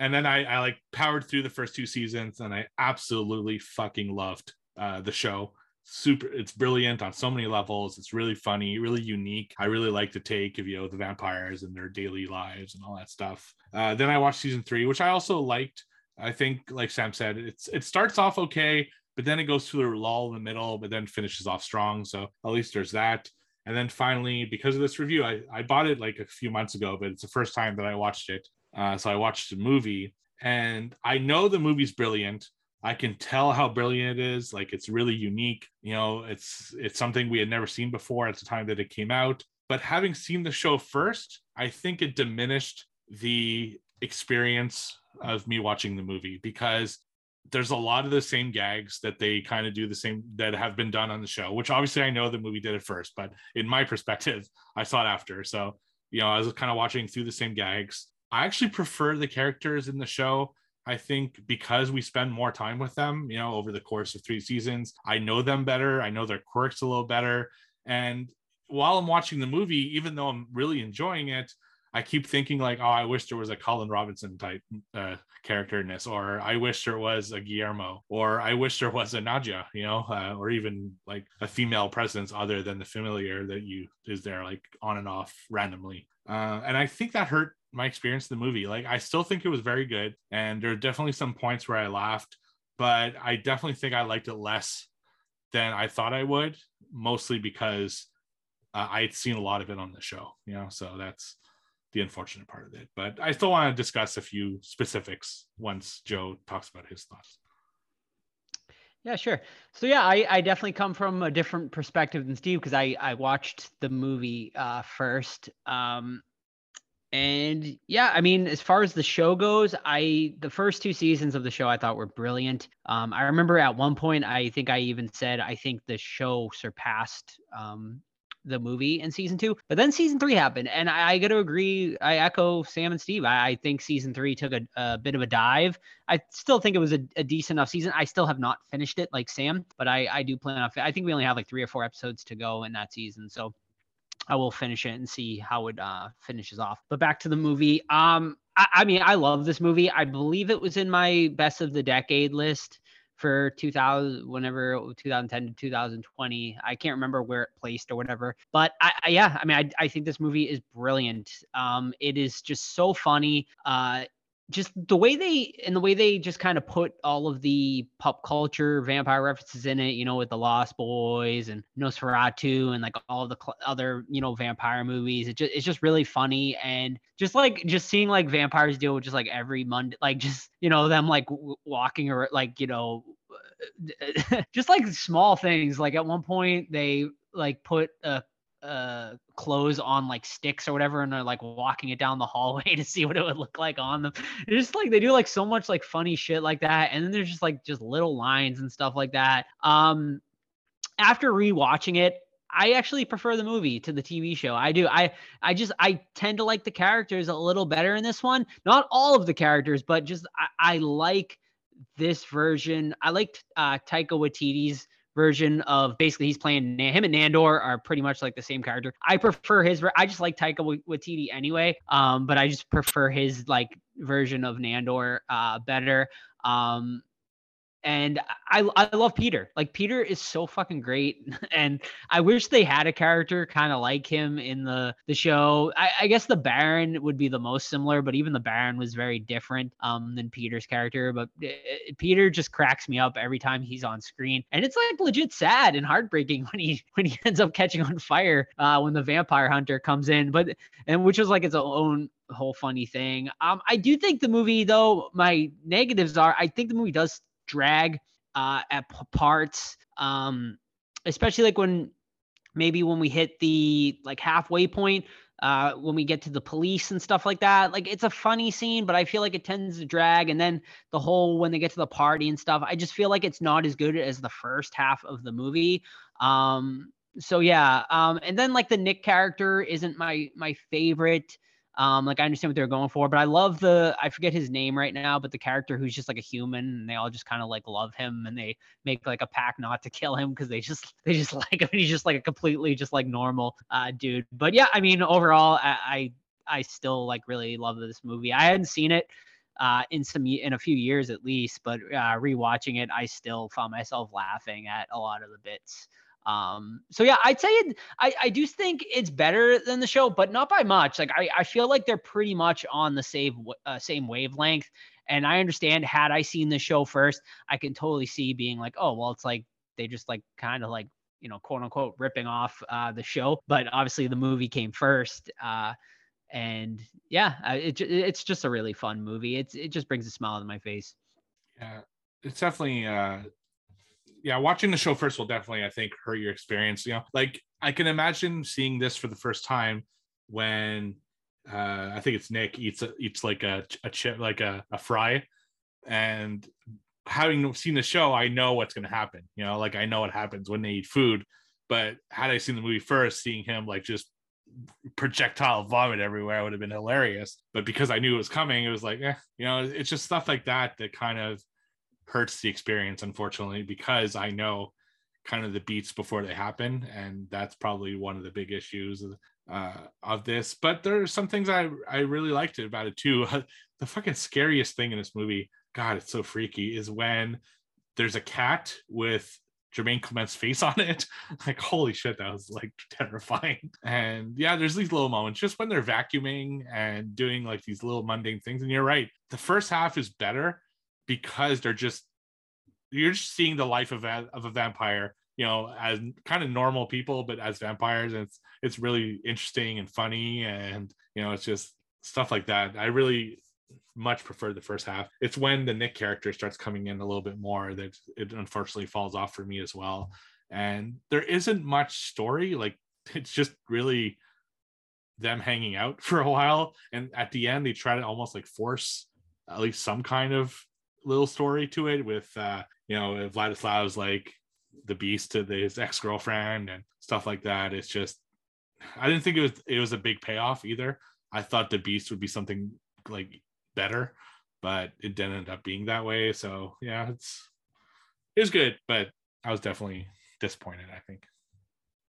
and then I, I like powered through the first two seasons and i absolutely fucking loved uh the show. Super it's brilliant on so many levels. It's really funny really unique. I really like the take of you know the vampires and their daily lives and all that stuff. Uh then i watched season three which i also liked. I think like sam said it's it starts off okay but then it goes through a lull in the middle but then finishes off strong. So at least there's that and then finally, because of this review, I, I bought it like a few months ago, but it's the first time that I watched it. Uh, so I watched the movie, and I know the movie's brilliant. I can tell how brilliant it is. Like it's really unique. You know, it's it's something we had never seen before at the time that it came out. But having seen the show first, I think it diminished the experience of me watching the movie because there's a lot of the same gags that they kind of do the same that have been done on the show, which obviously I know the movie did it first, but in my perspective, I saw it after. So, you know, I was kind of watching through the same gags. I actually prefer the characters in the show. I think because we spend more time with them, you know, over the course of three seasons, I know them better. I know their quirks a little better. And while I'm watching the movie, even though I'm really enjoying it, I keep thinking like, oh, I wish there was a Colin Robinson type uh, character in this, or I wish there was a Guillermo, or I wish there was a Nadja, you know, uh, or even like a female presence other than the familiar that you is there like on and off randomly. Uh, and I think that hurt my experience of the movie. Like, I still think it was very good, and there are definitely some points where I laughed, but I definitely think I liked it less than I thought I would, mostly because uh, I had seen a lot of it on the show, you know, so that's the unfortunate part of it. But I still want to discuss a few specifics once Joe talks about his thoughts. Yeah, sure. So yeah, I, I definitely come from a different perspective than Steve because I I watched the movie uh, first. Um, and yeah, I mean, as far as the show goes, I the first two seasons of the show I thought were brilliant. Um, I remember at one point I think I even said I think the show surpassed um, the movie in season two. But then season three happened, and I, I got to agree. I echo Sam and Steve. I, I think season three took a, a bit of a dive. I still think it was a, a decent enough season. I still have not finished it like Sam, but I, I do plan on. I think we only have like three or four episodes to go in that season, so I will finish it and see how it uh, finishes off. But back to the movie. Um, I, I mean, I love this movie. I believe it was in my best of the decade list for 2000 whenever 2010 to 2020 i can't remember where it placed or whatever but I, I yeah i mean I, I think this movie is brilliant. Um it is just so funny. Uh just the way they and the way they just kind of put all of the pop culture vampire references in it, you know, with the Lost Boys and Nosferatu and like all the cl- other, you know, vampire movies. It just it's just really funny and just like just seeing like vampires deal with just like every Monday, like just you know them like w- walking or like you know, just like small things. Like at one point they like put a uh clothes on like sticks or whatever and they're like walking it down the hallway to see what it would look like on them just like they do like so much like funny shit like that and then there's just like just little lines and stuff like that um after rewatching it I actually prefer the movie to the TV show. I do. I I just I tend to like the characters a little better in this one. Not all of the characters, but just I, I like this version. I liked uh Taika Waititi's version of basically he's playing him and Nandor are pretty much like the same character. I prefer his. I just like Taika Waititi anyway. Um, but I just prefer his like version of Nandor uh better. Um, and I I love Peter. Like Peter is so fucking great, and I wish they had a character kind of like him in the the show. I, I, guess the Baron would be the most similar, but even the Baron was very different um than Peter's character. But it, eh, Peter just cracks me up every time he's on screen, and it's like legit sad and heartbreaking when he when he ends up catching on fire uh, when the vampire hunter comes in. But and which was like its own whole funny thing. Um, I do think the movie though my negatives are I think the movie does drag uh, at parts, um, especially like when maybe when we hit the like halfway point uh, when we get to the police and stuff like that. Like it's a funny scene, but I feel like it tends to drag. And then the whole when they get to the party and stuff, I just feel like it's not as good as the first half of the movie. Um, so yeah, um, and then like the Nick character isn't my my favorite. Um, like I understand what they're going for, but I love the I forget his name right now, but the character who's just like a human and they all just kind of like love him and they make like a pact not to kill him because they just they just like him he's just like a completely just like normal uh dude. But yeah, I mean overall I I, I still like really love this movie. I hadn't seen it uh, in some in a few years at least, but uh, rewatching it, I still found myself laughing at a lot of the bits. Um, so yeah, I'd say it, I, I do think it's better than the show, but not by much. Like I, I feel like they're pretty much on the same uh, same wavelength. And I understand had I seen the show first, I can totally see being like, oh, well, it's like they just like kind of like you know quote unquote ripping off uh, the show, but obviously the movie came first. Uh, and yeah, it, it's just a really fun movie. It's it just brings a smile to my face. Yeah, it's definitely uh yeah, watching the show first will definitely, I think, hurt your experience. You know, like I can imagine seeing this for the first time when uh, I think it's Nick eats a, eats like a, a chip, like a, a fry, and having seen the show, I know what's going to happen. You know, like I know what happens when they eat food. But had I seen the movie first, seeing him like just projectile vomit everywhere would have been hilarious. But because I knew it was coming, it was like, eh, you know, it's just stuff like that that kind of hurts the experience unfortunately because i know kind of the beats before they happen and that's probably one of the big issues uh, of this but there are some things i i really liked about it too the fucking scariest thing in this movie god it's so freaky is when there's a cat with Jermaine Clement's face on it. Like, holy shit, that was like terrifying. And yeah, there's these little moments just when they're vacuuming and doing like these little mundane things. And you're right, the first half is better because they're just you're just seeing the life of a, of a vampire you know as kind of normal people but as vampires and it's it's really interesting and funny and you know it's just stuff like that. I really much prefer the first half. It's when the nick character starts coming in a little bit more that it unfortunately falls off for me as well. And there isn't much story like it's just really them hanging out for a while. And at the end they try to almost like force at least some kind of little story to it with uh you know Vladislav's like the beast to his ex-girlfriend and stuff like that it's just I didn't think it was it was a big payoff either I thought the beast would be something like better but it didn't end up being that way so yeah it's it was good but I was definitely disappointed I think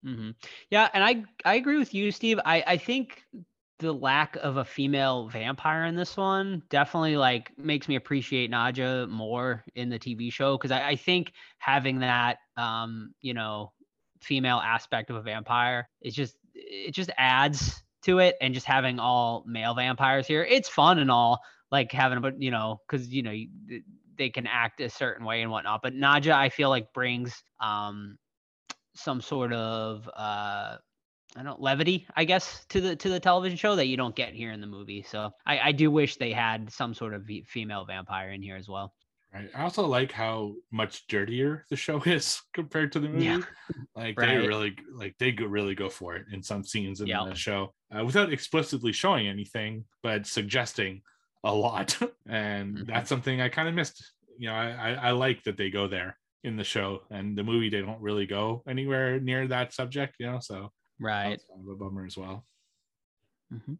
Mm-hmm. Yeah, and I I agree with you, Steve. I I think the lack of a female vampire in this one definitely like makes me appreciate Nadja more in the TV show because I, I, think having that um you know female aspect of a vampire is just it just adds to it and just having all male vampires here it's fun and all like having but you know because you know they can act a certain way and whatnot but Nadja i feel like brings um some sort of uh I don't levity, I guess, to the to the television show that you don't get here in the movie. So I, I do wish they had some sort of female vampire in here as well. Right. I also like how much dirtier the show is compared to the movie. Yeah. Like Right. they really like they go, really go for it in some scenes in Yeah. the show uh, without explicitly showing anything, but suggesting a lot. and Mhm. that's something I kind of missed. You know, I, I I like that they go there in the show and the movie. They don't really go anywhere near that subject. You know, so Right. that's kind of a bummer as well. Mhm.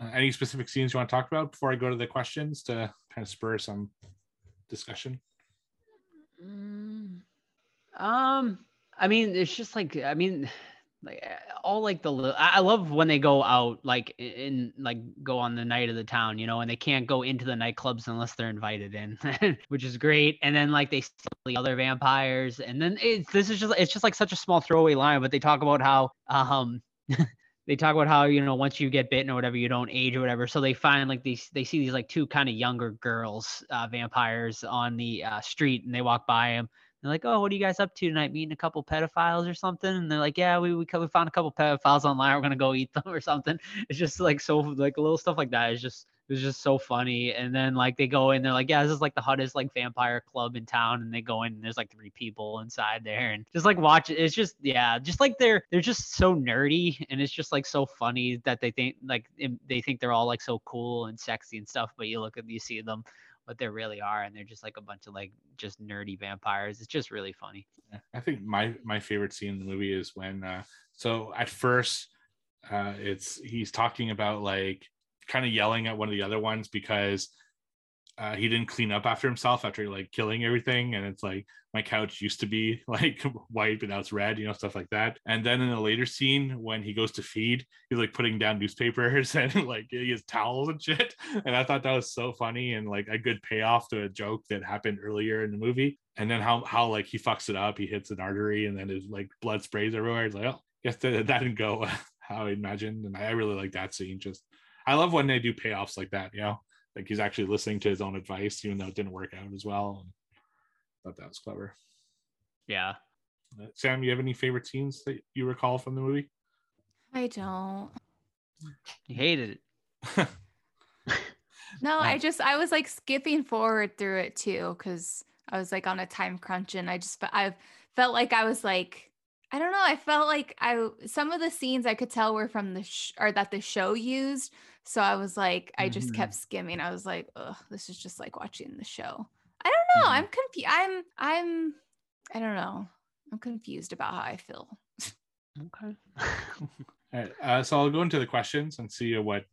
Uh, any specific scenes you want to talk about before I go to the questions to kind of spur some discussion? Mm, Um, I mean, it's just like I mean, like uh, all like the I love when they go out like in like go on the night of the town, you know, and they can't go into the nightclubs unless they're invited in, which is great. And then like they steal the other vampires, and then it's this is just it's just like such a small throwaway line, but they talk about how um. They talk about how you know once you get bitten or whatever you don't age or whatever. So they find like these they see these like two kind of younger girls uh, vampires on the uh, street and they walk by them they're like, "Oh, what are you guys up to tonight? Meeting a couple pedophiles or something?" And they're like, "Yeah, we we, we found a couple pedophiles online. We're gonna go eat them or something." It's just like so like a little stuff like that. It's just it was just so funny. And then like they go in, they're like, "Yeah, this is like the hottest like vampire club in town." And they go in, and there's like three people inside there, and just like watch it. It's just yeah, just like they're they're just so nerdy, and it's just like so funny that they think like they think they're all like so cool and sexy and stuff. But you look at you see them what they really are and they're just like a bunch of like just nerdy vampires. It's just really funny. I think my my favorite scene in the movie is when uh so at first uh it's he's talking about like kind of yelling at one of the other ones because uh he didn't clean up after himself after like killing everything and it's like my couch used to be like white but now it's red you know stuff like that. And then in a later scene when he goes to feed he's like putting down newspapers and like he has towels and shit. And i thought that was so funny and like a good payoff to a joke that happened earlier in the movie. And then how how like he fucks it up he hits an artery and then his like blood sprays everywhere. He's like oh guess that, that didn't go how i imagined. And i really like that scene just i love when they do payoffs like that you know like he's actually listening to his own advice even though it didn't work out as well. And thought that was clever. Yeah. Uh, sam you have any favorite scenes that you recall from the movie? I don't. he hated it. No, I just I was like skipping forward through it too because I was like on a time crunch and I just I felt like I was like I don't know I felt like I some of the scenes I could tell were from the sh- or that the show used so I was like I just kept skimming I was like ugh this is just like watching the show I don't know Mhm. I'm confused I'm I'm I don't know I'm confused about how I feel okay All right, uh, so I'll go into the questions and see what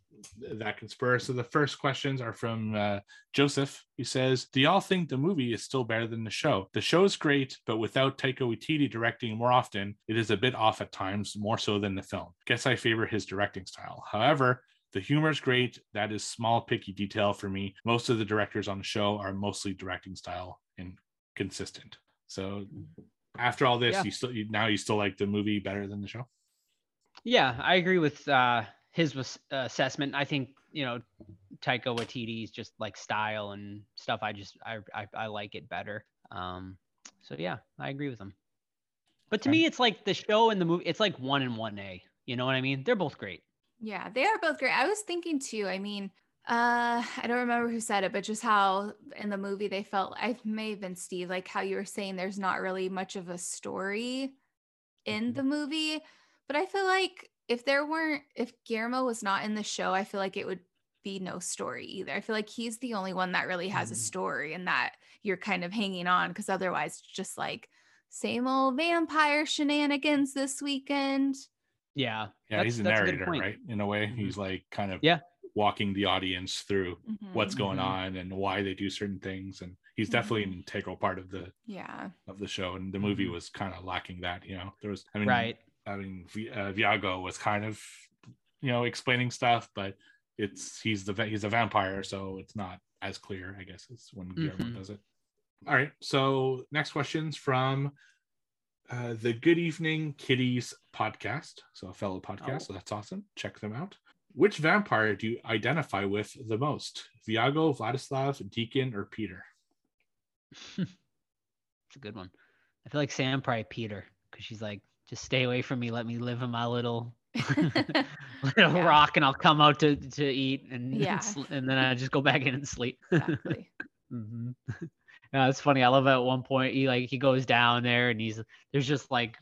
that can spur. So the first questions are from uh, Joseph. He says, "Do y'all think the movie is still better than the show? The show is great, but without Taika Waititi directing more often, it is a bit off at times, more so than the film. Guess I favor his directing style. However." The humor is great. That is small, picky detail for me. Most of the directors on the show are mostly directing style and consistent. So, after all this, Yeah. you still you, now you still like the movie better than the show. yeah i agree with uh his was, uh, assessment i think you know taika waititi's just like style and stuff i just I, I i like it better um so yeah i agree with him but to Okay. me it's like the show and the movie it's like one and one a you know what i mean they're both great Yeah, they are both great. I was thinking too. I mean, uh, I don't remember who said it, but just how in the movie they felt. I may have been Steve, like how you were saying there's not really much of a story in Mhm. the movie. But I feel like if there weren't, if Guillermo was not in the show, I feel like it would be no story either. I feel like he's the only one that really has a Mhm. story and that you're kind of hanging on because otherwise, just like same old vampire shenanigans this weekend. Yeah Yeah, that's- he's a that's narrator, point. right? In a way, Mhm. he's like kind of Yeah. walking the audience through what's Mhm. going Mhm. on and why they do certain things, and he's definitely an integral part of the Yeah. of the show. And the movie Mhm. was kind of lacking that. You know, there was, I mean, right I mean, Vi- uh, Viago was kind of, you know, explaining stuff, but it's he's the he's a vampire, so it's not as clear, I guess, as when Guillermo Mhm. does it. All right, so next question's from uh, the Good Evening Kitties podcast, so a fellow podcast, Oh. so that's awesome. Check them out. which vampire do you identify with the most? Viago, Vladislav, Deacon, or Peter? It's a good one. I feel like Sam probably Peter because she's like, just stay away from me. Let me live in my little little Yeah. rock, and I'll come out to to eat, and Yeah. and, sl- and then I just go back in and sleep. exactly. hmm Yeah, it's funny. I love it. at one point he like he goes down there and he's there's just like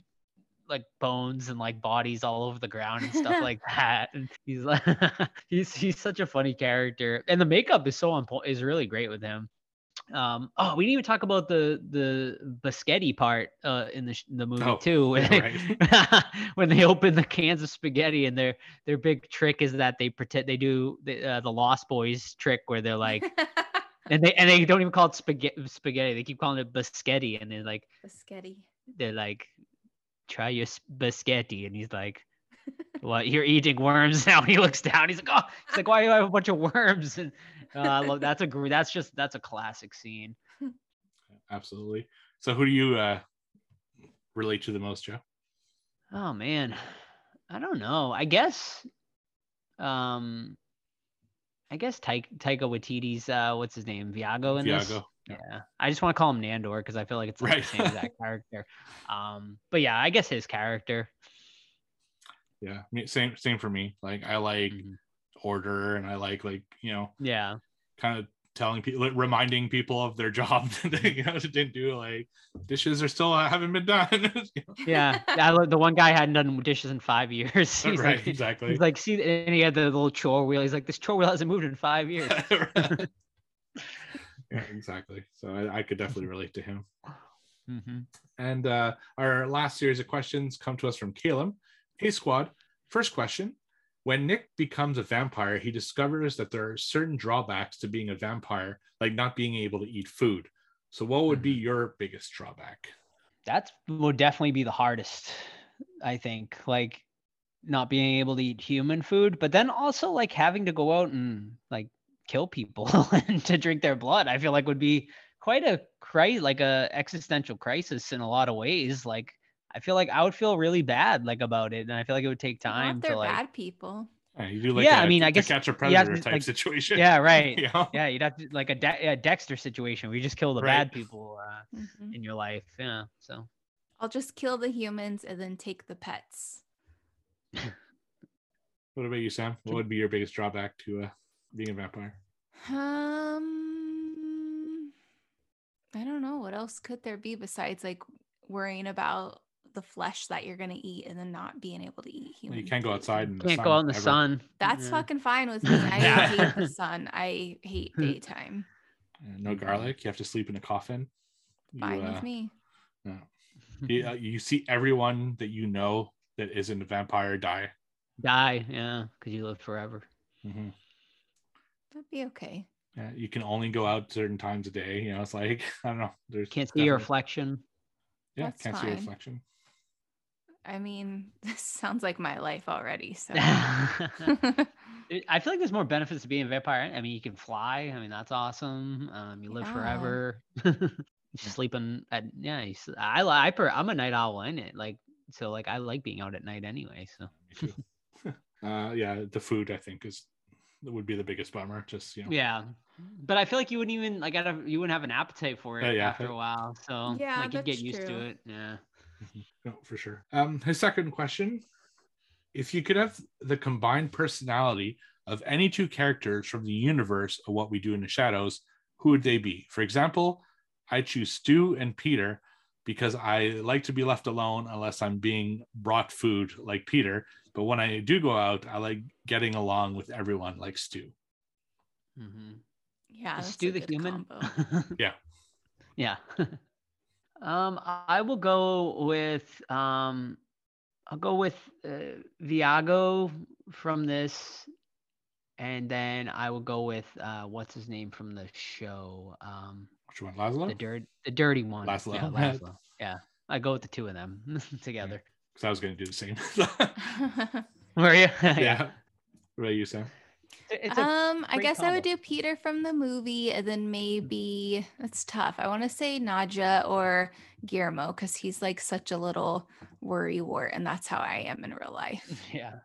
like bones and like bodies all over the ground and stuff like that. And he's like he's he's such a funny character. And the makeup is so on point is really great with him. Um oh we didn't even talk about the the Biscotti part uh in the sh- the movie Oh, too. When, yeah, when they open the cans of spaghetti and their their big trick is that they pretend they do the uh, the Lost Boys trick where they're like and they and they don't even call it spaghetti. Spaghetti. They keep calling it biscotti, and they're like Biscotti. they're like, try your s- biscotti, and he's like, what? You're eating worms now. He looks down. He's like, oh, he's like, why do I have a bunch of worms? And uh, I love that's a gr- that's just that's a classic scene. Absolutely. So who do you uh, relate to the most, Joe? Oh man, I don't know. I guess, um, I guess Taika, Taika Waititi's uh, what's his name, Viago in this. Viago. Yeah. Yeah, I just want to call him Nandor because I feel like it's like Right. the same exact character. Um, but yeah, I guess his character. Yeah. Same same for me. Like I like Mhm. order and I like like, you know, Yeah, kind of telling people like, reminding people of their job that they you know didn't do like dishes are still haven't been done. Yeah. I the one guy hadn't done dishes in five years. He's right, like, exactly. he's like, see, and he had the little chore wheel. He's like, this chore wheel hasn't moved in five years. yeah, exactly. So I, I could definitely relate to him. hmm And uh, our last series of questions come to us from Caleb. Hey, squad. First question. When Nick becomes a vampire, he discovers that there are certain drawbacks to being a vampire, like not being able to eat food. So, what would be mm-hmm. your biggest drawback? That would definitely be the hardest. I think, like, not being able to eat human food, but then also like having to go out and like kill people and to drink their blood. I feel like would be quite a crisis, like a existential crisis in a lot of ways. Like, I feel like I would feel really bad like about it, and I feel like it would take time they're to like. bad people. Yeah, you do like Yeah, a, I mean, I to guess catch a predator to, type like- situation. Yeah, right. You know? Yeah, you'd have to like a, De- a Dexter situation where you just kill the Right. bad people uh, Mhm. in your life. Yeah. So I'll just kill the humans and then take the pets. What about you, Sam? What would be your biggest drawback to uh, being a vampire? Um, I don't know. What else could there be besides like worrying about the flesh that you're gonna eat and then not being able to eat Well, human? you can't go outside and can't go out in the sun. That's Yeah. fucking fine with me. I hate the sun. I hate daytime. no garlic. You have to sleep in a coffin. You, Fine uh, with me. you, uh, you see everyone that you know that isn't a vampire die. Die. Yeah, because you lived forever. Mhm. That'd be okay. Yeah, you can only go out certain times a day. You know, it's like I don't know. There's Can't see your reflection. Yeah, That's can't see your reflection. I mean, this sounds like my life already. So I feel like there's more benefits to being a vampire. I mean, you can fly. I mean, that's awesome. Um, you live Yeah. forever. you just sleeping at yeah. You, s- I li- I per, I'm a night owl in it. Like so, like I like being out at night anyway. So Me uh, yeah, the food I think is would be the biggest bummer. Just you know, yeah, but I feel like you wouldn't even like I don't, you wouldn't have an appetite for it Uh, yeah. after a while. So Yeah, like you get that's used to true. it. Yeah. no, for sure. Um, his second question: If you could have the combined personality of any two characters from the universe of What We Do in the Shadows, who would they be? For example, I choose Stu and Peter because I like to be left alone unless I'm being brought food like Peter. But when I do go out, I like getting along with everyone like Stu. Mm-hmm. yeah, Is that's Stu the human? Yeah. yeah. um, I will go with um, I'll go with uh, Viago from this, and then I will go with uh, what's his name from the show, um, Which one, Laszlo? the dirt, the dirty one. Laszlo. Yeah, Laszlo. yeah. I go with the two of them together. Because I was going to do the same. Were you? yeah. What about you, Sam? It's a, um, I great guess I would do Peter from the movie, and then maybe it's tough. I want to say Nadja or Guillermo because he's like such a little worry wart, and that's how I am in real life. yeah.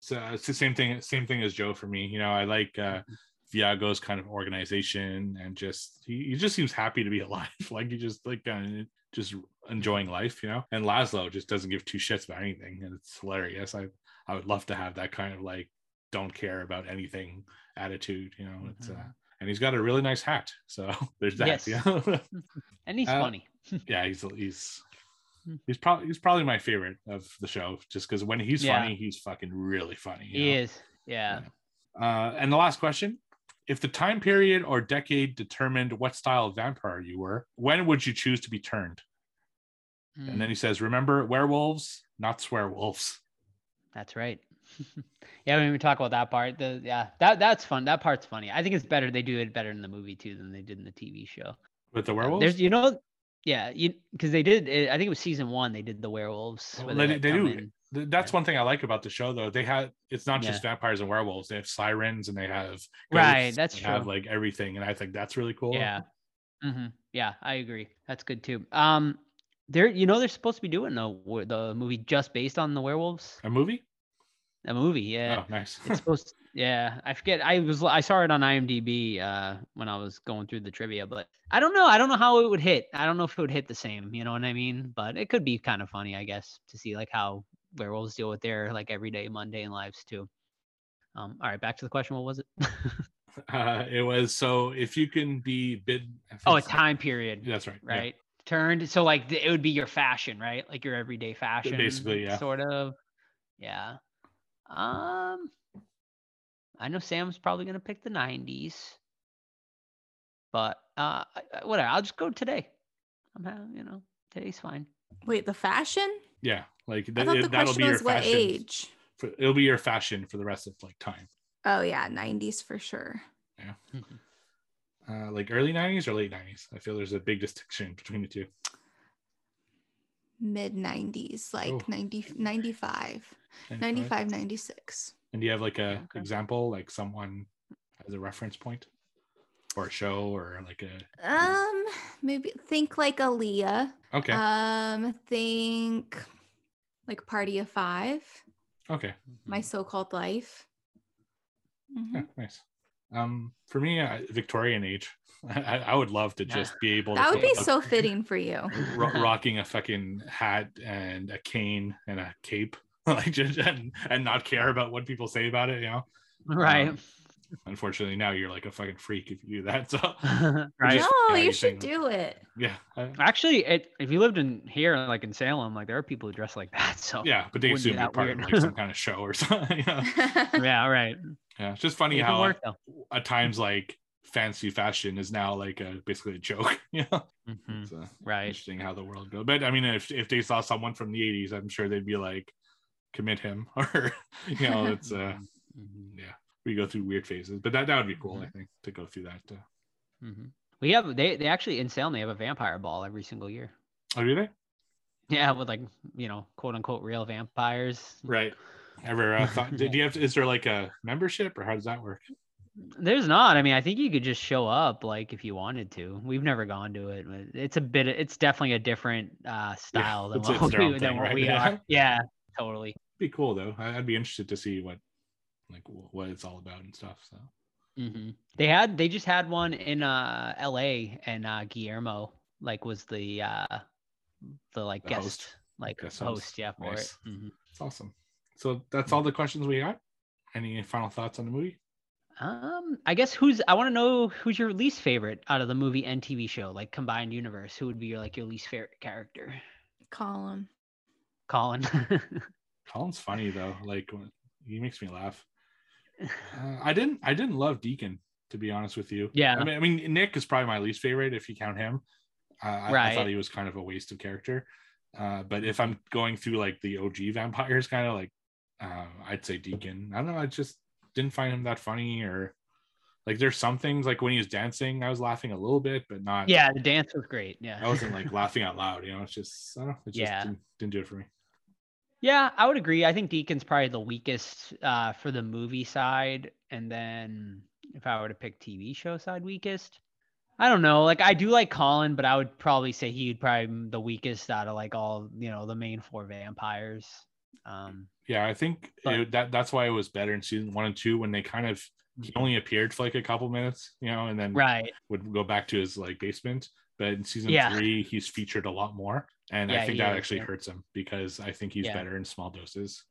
So it's the same thing. Same thing as Joe for me. You know, I like uh, Viago's kind of organization and just he, he just seems happy to be alive. like he just like kind of just enjoying life, you know. And Laszlo just doesn't give two shits about anything, and it's hilarious. I I would love to have that kind of like don't care about anything attitude, you know. It's uh, Mhm. and he's got a really nice hat, so there's that. Yes. Know? and he's Uh, funny. yeah, he's he's Hmm. he's probably he's probably my favorite of the show, just because when he's Yeah. funny, he's fucking really funny. He know? is. Yeah. Uh, and the last question: If the time period or decade determined what style of vampire you were, when would you choose to be turned? Mm, And then he says, "Remember, werewolves, not swearwolves." that's right. yeah, when we talk about that part, the yeah, that that's fun. That part's funny. I think it's better they do it better in the movie too than they did in the TV show. With the werewolves, There's you know, yeah, you because they did. It, I think it was season one. They did the werewolves. Oh, where they- they do. in. That's one thing I like about the show, though. They had it's not just vampires and werewolves; they have sirens and they have Right, that's they Have true. like everything, and I think that's really cool. Yeah. hmm Yeah, I agree. That's good too. Um, they're you know they're supposed to be doing the the movie just based on the werewolves. a movie. A movie, yeah. Oh, nice. It's supposed to, yeah, I forget. I was I saw it on IMDb uh when I was going through the trivia, but I don't know. I don't know how it would hit. I don't know if it would hit the same, you know what I mean? But it could be kind of funny, I guess, to see like how werewolves deal with their like everyday mundane lives too. Um all right, back to the question. What was it? uh, it was so if you can be bid. Oh, a time period, That's right. yeah. right? Turned so like it would be your fashion, right? Like your everyday fashion basically, yeah. Sort of. Yeah. Um I know Sam's probably gonna pick the 90s. But uh I- I- whatever, I'll just go today. I'm ha- you know, today's fine. Wait, the fashion? Yeah, like I thought it- the that'll question be your was what fashion. age. For, it'll be your fashion for the rest of like time. Oh yeah, 90s for sure. Yeah. Uh, like early '90s or late '90s. I feel there's a big distinction between the two. Mid 90s, like Oh. 90, 95, 95, 96. And do you have like a Okay. example, like someone as a reference point, or a show, or like a Um, maybe think like Aaliyah. okay, Um, think like Party of Five, okay, My So-Called Life. Mhm. yeah, nice. Um, for me, uh, Victorian age. I, I would love to Yeah. just be able. That to would be look- so fitting for you. ro- rocking a fucking hat and a cane and a cape, like just and, and not care about what people say about it. You know. Right. Um, unfortunately, now you're like a fucking freak if you do that. So right. just- No, yeah, you you should think- do it. yeah, Actually, it, if you lived in here, like in Salem, like there are people who dress like that. So yeah, but they assume you're that part of like some kind of show or something. You know? yeah, right. Yeah, it's just funny It how work, though. at times like fancy fashion is now like a basically a joke. You know, Mhm, it's uh, Right. interesting how the world goes. But I mean, if if they saw someone from the '80s, I'm sure they'd be like, commit him, or you know, it's uh, Mhm, yeah, we go through weird phases. But that that would be cool, Mm-hmm. I think, to go through that. Uh, mhm. We have they they actually in Salem they have a vampire ball every single year. oh, do they? Yeah, with like you know quote unquote real vampires. Right. Ever uh, thought? Did you have? To, is there like a membership, or how does that work? There's not. I mean, I think you could just show up like if you wanted to. We've never gone to it. But it's a bit. It's definitely a different uh, style than what, we, own than what right? we Yeah. are. Yeah, totally. Be cool though. I'd be interested to see what, like, wh- what it's all about and stuff. So hmm They had they just had one in uh L.A. and uh Guillermo like was the uh the like The guest host. like Guest host, host. yeah for Nice. it. Mhm. it's awesome. So that's all the questions we got. Any final thoughts on the movie? Um, I guess who's I want to know who's your least favorite out of the movie and TV show, like combined universe. Who would be your like your least favorite character? Colin. Colin. Colin's funny though. Like he makes me laugh. Uh, I didn't. I didn't love Deacon to be honest with you. Yeah. I mean, I mean, Nick is probably my least favorite if you count him. Uh, I, I thought he was kind of a waste of character. Uh, but if I'm going through like the OG vampires, kind of like, uh, I'd say Deacon. I don't know. I just didn't find him that funny, or like there's some things like when he was dancing, I was laughing a little bit, but not. yeah, the dance was great. Yeah. I wasn't like laughing out loud. You know, it's just I don't know. It just Yeah. didn't, didn't do it for me. Yeah, I would agree. I think Deacon's probably the weakest uh, for the movie side, and then if I were to pick TV show side, weakest. I don't know. Like I do like Colin, but I would probably say he'd probably the weakest out of like all you know the main four vampires. Um, Yeah, I think But- it- that that's why it was better in season one and two when they kind of he Mhm. only appeared for like a couple minutes, you know, and then right. would go back to his like basement. But in season Yeah. three, he's featured a lot more, and Yeah, I think he that is, actually yeah. hurts him because I think he's Yeah. better in small doses.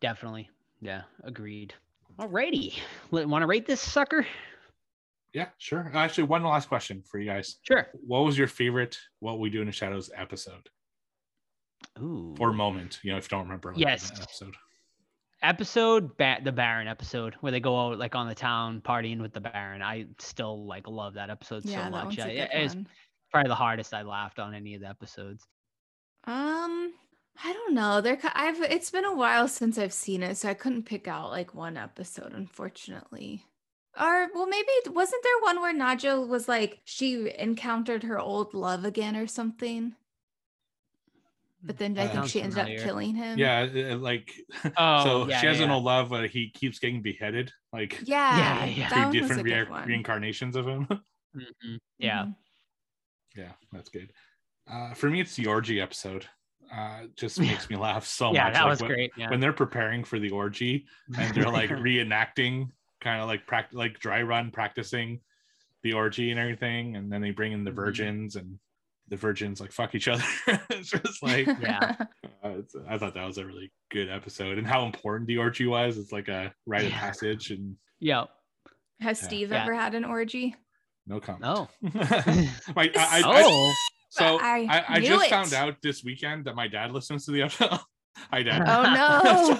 Definitely. Yeah. Agreed. Alrighty. Want to rate this sucker? Yeah, sure. Actually, one last question for you guys: Sure. What was your favorite "What We Do in the Shadows" episode Ooh. or moment? You know, if you don't remember, like, Yes. episode. episode ba- the baron episode where they go out like on the town partying with the baron i still like love that episode yeah, so that much one's a I- good it's one. Probably the hardest i laughed on any of the episodes Um, I don't know. There, ki- I've it's been a while since I've seen it, so I couldn't pick out like one episode, unfortunately. Or well, maybe wasn't there one where Nadja was like she encountered her old love again or something? But then I think Sounds she ended familiar. up killing him. Yeah, uh, like Oh, so yeah, she has yeah, an old love, but he keeps getting beheaded. Like yeah, yeah, yeah. that three one was different a good rea- one. reincarnations of him. Mhm. yeah Mhm. Yeah, that's good. Uh, for me, it's the orgy episode. Uh, just makes me laugh so yeah much. that Like, was when, great yeah when they're preparing for the orgy and they're like reenacting, kind of like pract- like dry run practicing the orgy and everything, and then they bring in the Mhm. virgins and the virgins like fuck each other. it's just like Yeah. uh, I thought that was a really good episode, and how important the orgy was. It's like a rite of passage, and yeah Has Steve Yeah. ever had an orgy? No comment. oh like I, I, I, oh so I I, I, just it. found out this weekend that my dad listens to the episode. Hi, Dad. Oh no!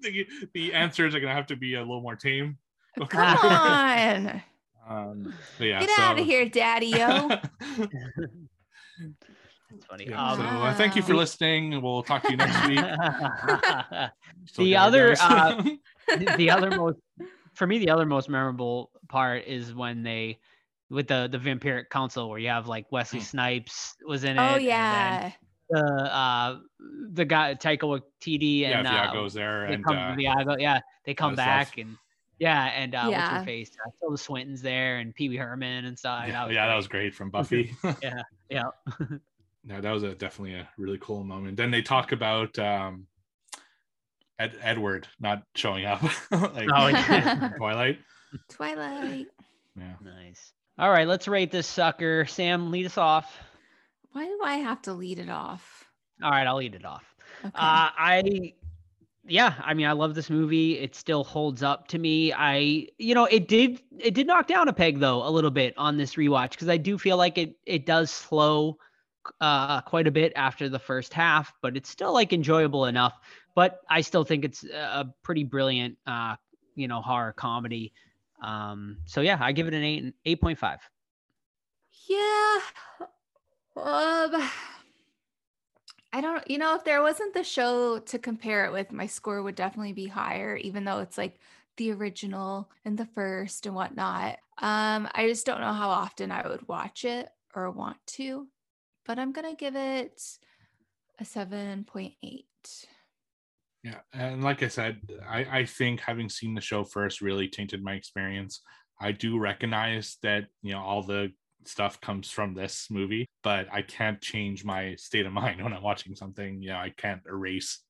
So, the, the answers are gonna have to be a little more tame. Come on, Um, but yeah, get so, out of here, Daddy-O. that's funny yeah, so um, uh, thank you for listening. We'll talk to you next week. Still The other, uh, the- the other most for me the other most memorable part is when they with the the vampiric council where you have like wesley Mm. snipes was in it oh and yeah. the uh the guy taika waititi yeah, and uh, Viago's there, they and come uh, Viago, yeah they come back stuff. and yeah and uh what's Yeah. her face uh, Tilda Swinton's there and Pee Wee Herman and stuff yeah, that was yeah, that great. was great from Buffy. yeah yeah, no, that was a definitely a really cool moment. Then they talk about um, Ed, Edward not showing up, like Oh, yeah. Twilight. Twilight. Yeah. nice all right let's rate this sucker sam lead us off Why do I have to lead it off? all right i'll lead it off Okay. Uh, I, yeah, I mean, I love this movie. It still holds up to me. I, you know, it did, it did knock down a peg though a little bit on this rewatch because I do feel like it, it does slow, uh, quite a bit after the first half, but it's still like enjoyable enough. But I still think it's a pretty brilliant, uh, you know, horror comedy. Um, so yeah, I give it an eight, eight point five. yeah. Um, I don't, you know, if there wasn't the show to compare it with, my score would definitely be higher, even though it's like the original and the first and whatnot. Um, I just don't know how often I would watch it or want to, but I'm gonna give it a 7.8. Yeah, and like I said, I, I think having seen the show first really tainted my experience. I do recognize that you know all the stuff comes from this movie, but I can't change my state of mind when I'm watching something. You know, I can't erase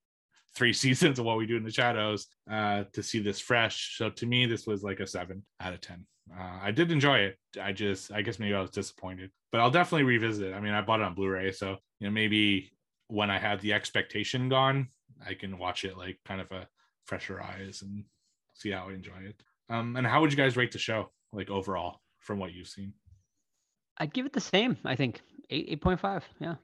three seasons of what we do in the shadows uh, to see this fresh. So to me, this was like a seven out of ten. Uh, I did enjoy it. I just, I guess maybe I was disappointed, but I'll definitely revisit it. I mean, I bought it on Blu-ray, so you know maybe when I have the expectation gone, I can watch it like kind of a fresher eyes and see how I enjoy it. Um, and how would you guys rate the show, like overall, from what you've seen? I'd give it the same. I think eight, eight point five. Yeah.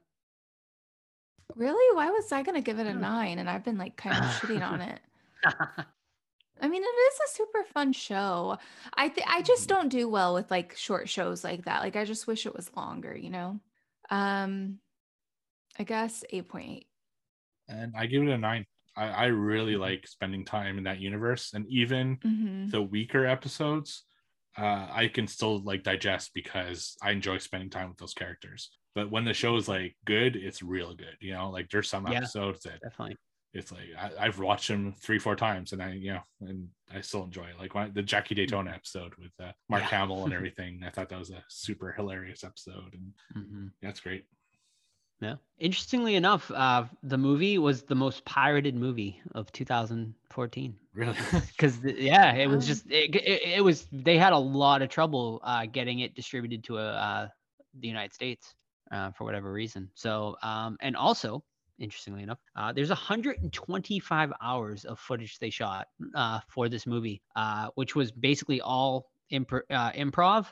Really? Why was I gonna give it a nine? And I've been like kind of shitting on it. I mean, it is a super fun show. I th- I just don't do well with like short shows like that. Like I just wish it was longer, you know. Um I guess 8.8. And I give it a nine. I, I really like spending time in that universe, and even Mhm. the weaker episodes, uh, I can still like digest because I enjoy spending time with those characters. But when the show is like good, it's real good. You know, like there's some Yeah. episodes that Definitely. it's like I, I've watched them three, four times, and I, you know, and I still enjoy it. Like when, the Jackie Daytona episode with uh, Mark Yeah. Hamill and everything. I thought that was a super hilarious episode, and Mhm. that's great. Yeah. Interestingly enough, uh, the movie was the most pirated movie of 2014. Really? Because yeah, it was just it, it, it was they had a lot of trouble uh, getting it distributed to uh, uh, the United States uh, for whatever reason. So um, and also interestingly enough, uh, there's 125 hours of footage they shot uh, for this movie, uh, which was basically all impro- uh, improv,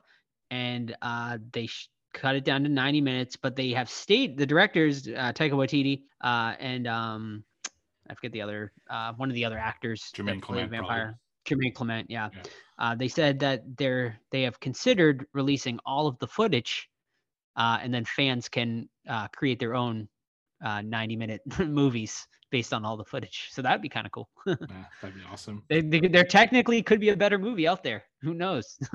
and uh, they sh- cut it down to 90 minutes. But they have stayed the directors uh, Taika Waititi uh, and um, I forget the other uh, one of the other actors Jermaine Clement, probably. Jermaine Clement, yeah. Yeah. Uh, they said that they're they have considered releasing all of the footage, uh, and then fans can uh, create their own uh, 90 minute movies based on all the footage. So that'd be kind of cool. yeah, that'd be awesome. they, they, there technically could be a better movie out there. Who knows?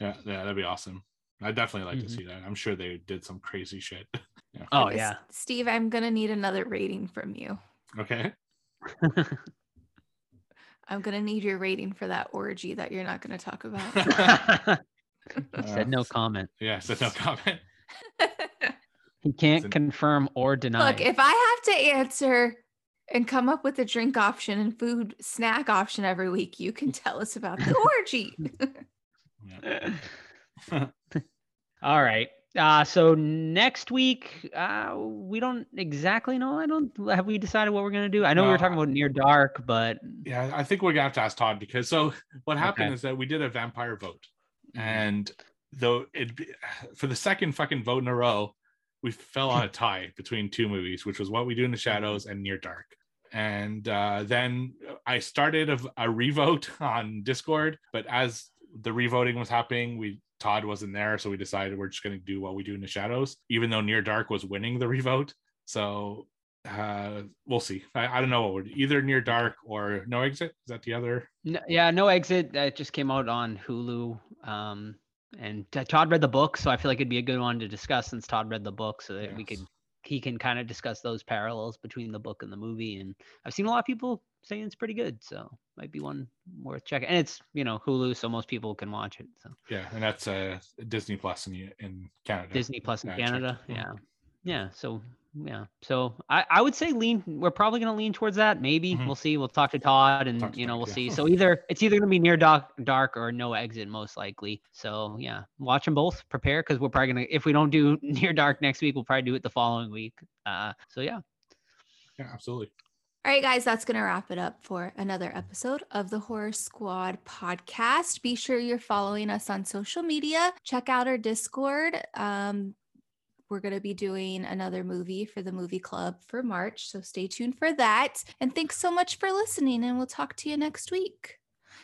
Yeah, yeah, that'd be awesome. I'd definitely like Mhm. to see that. I'm sure they did some crazy shit. yeah. oh yeah. Steve, I'm gonna need another rating from you. Okay. I'm gonna need your rating for that orgy that you're not gonna talk about. he said no comment. Yeah, so no comment. He can't Listen. confirm or deny. Look, if I have to answer and come up with a drink option and food snack option every week, you can tell us about the orgy. All right. Uh, so next week, uh, we don't exactly know. I don't have we decided what we're gonna do. I know we were talking about near dark, but Yeah, I think we're gonna have to ask Todd because so what happened Okay. is that we did a vampire vote, and though it for the second fucking vote in a row, we fell on a tie between two movies, which was What We Do in the Shadows and Near Dark. And uh, then I started a, a revote on Discord, but as the revoting was happening, we Todd wasn't there, so we decided we're just gonna do What We Do in the Shadows, even though Near Dark was winning the revote. So uh we'll see i, I don't know what would either near dark or no exit is that the other no, yeah, no exit. That just came out on Hulu. Um, and Todd read the book, so I feel like it'd be a good one to discuss since Todd read the book, so that we could he can kind of discuss those parallels between the book and the movie. And I've seen a lot of people saying it's pretty good, so might be one worth checking. And it's you know Hulu, so most people can watch it. So. yeah and that's uh disney plus in, in canada Disney Plus in Yeah, I checked. Canada. Yeah. Yeah. So yeah. So I, I would say lean we're probably gonna lean towards that. Maybe. Mhm. We'll see. We'll talk to Todd and Talk to you know, Todd, we'll yeah. see. So either it's either gonna be near dark dark or no exit most likely. So yeah. Watch them both, prepare because we're probably gonna if we don't do near dark next week, we'll probably do it the following week. Uh so yeah. yeah absolutely All right, guys, that's going to wrap it up for another episode of the Horror Squad podcast. Be sure you're following us on social media. Check out our Discord. Um, we're going to be doing another movie for the movie club for March. So stay tuned for that. And thanks so much for listening. And we'll talk to you next week.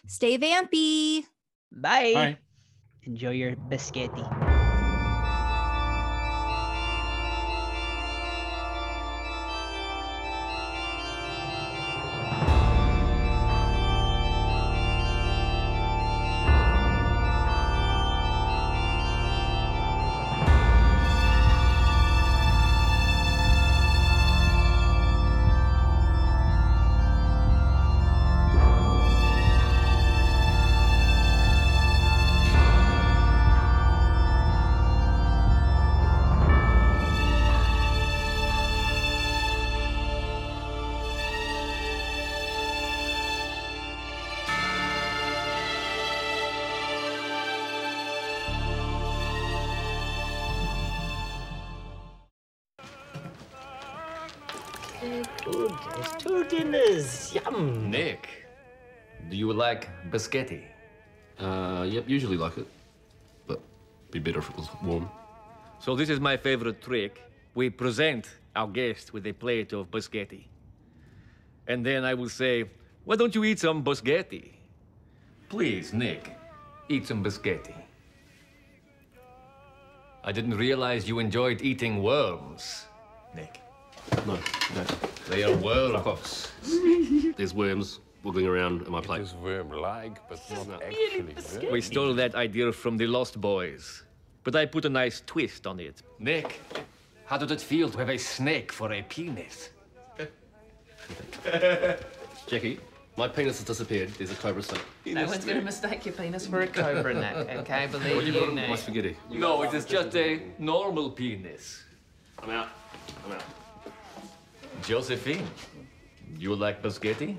Stay vampy. Bye. Bye. Enjoy your biscotti. Biscotti? Uh, yep, usually like it. But be better if it was warm. So this is my favorite trick. We present our guest with a plate of biscotti. And then I will say, why don't you eat some biscotti? Please, Nick, eat some biscotti. I didn't realize you enjoyed eating worms, Nick. No, no. They are worms. There's worms wiggling around in my plate. is worm-like, but not actually worm. We stole that idea from the Lost Boys, but I put a nice twist on it. Nick, how does it feel to have a snake for a penis? Jackie, my penis has disappeared. There's a cobra snake. No one's going to mistake your penis for a cobra neck, okay? Believe what you My me. spaghetti. No, it is just a normal penis. I'm out. I'm out. Josephine, you like Boschetti?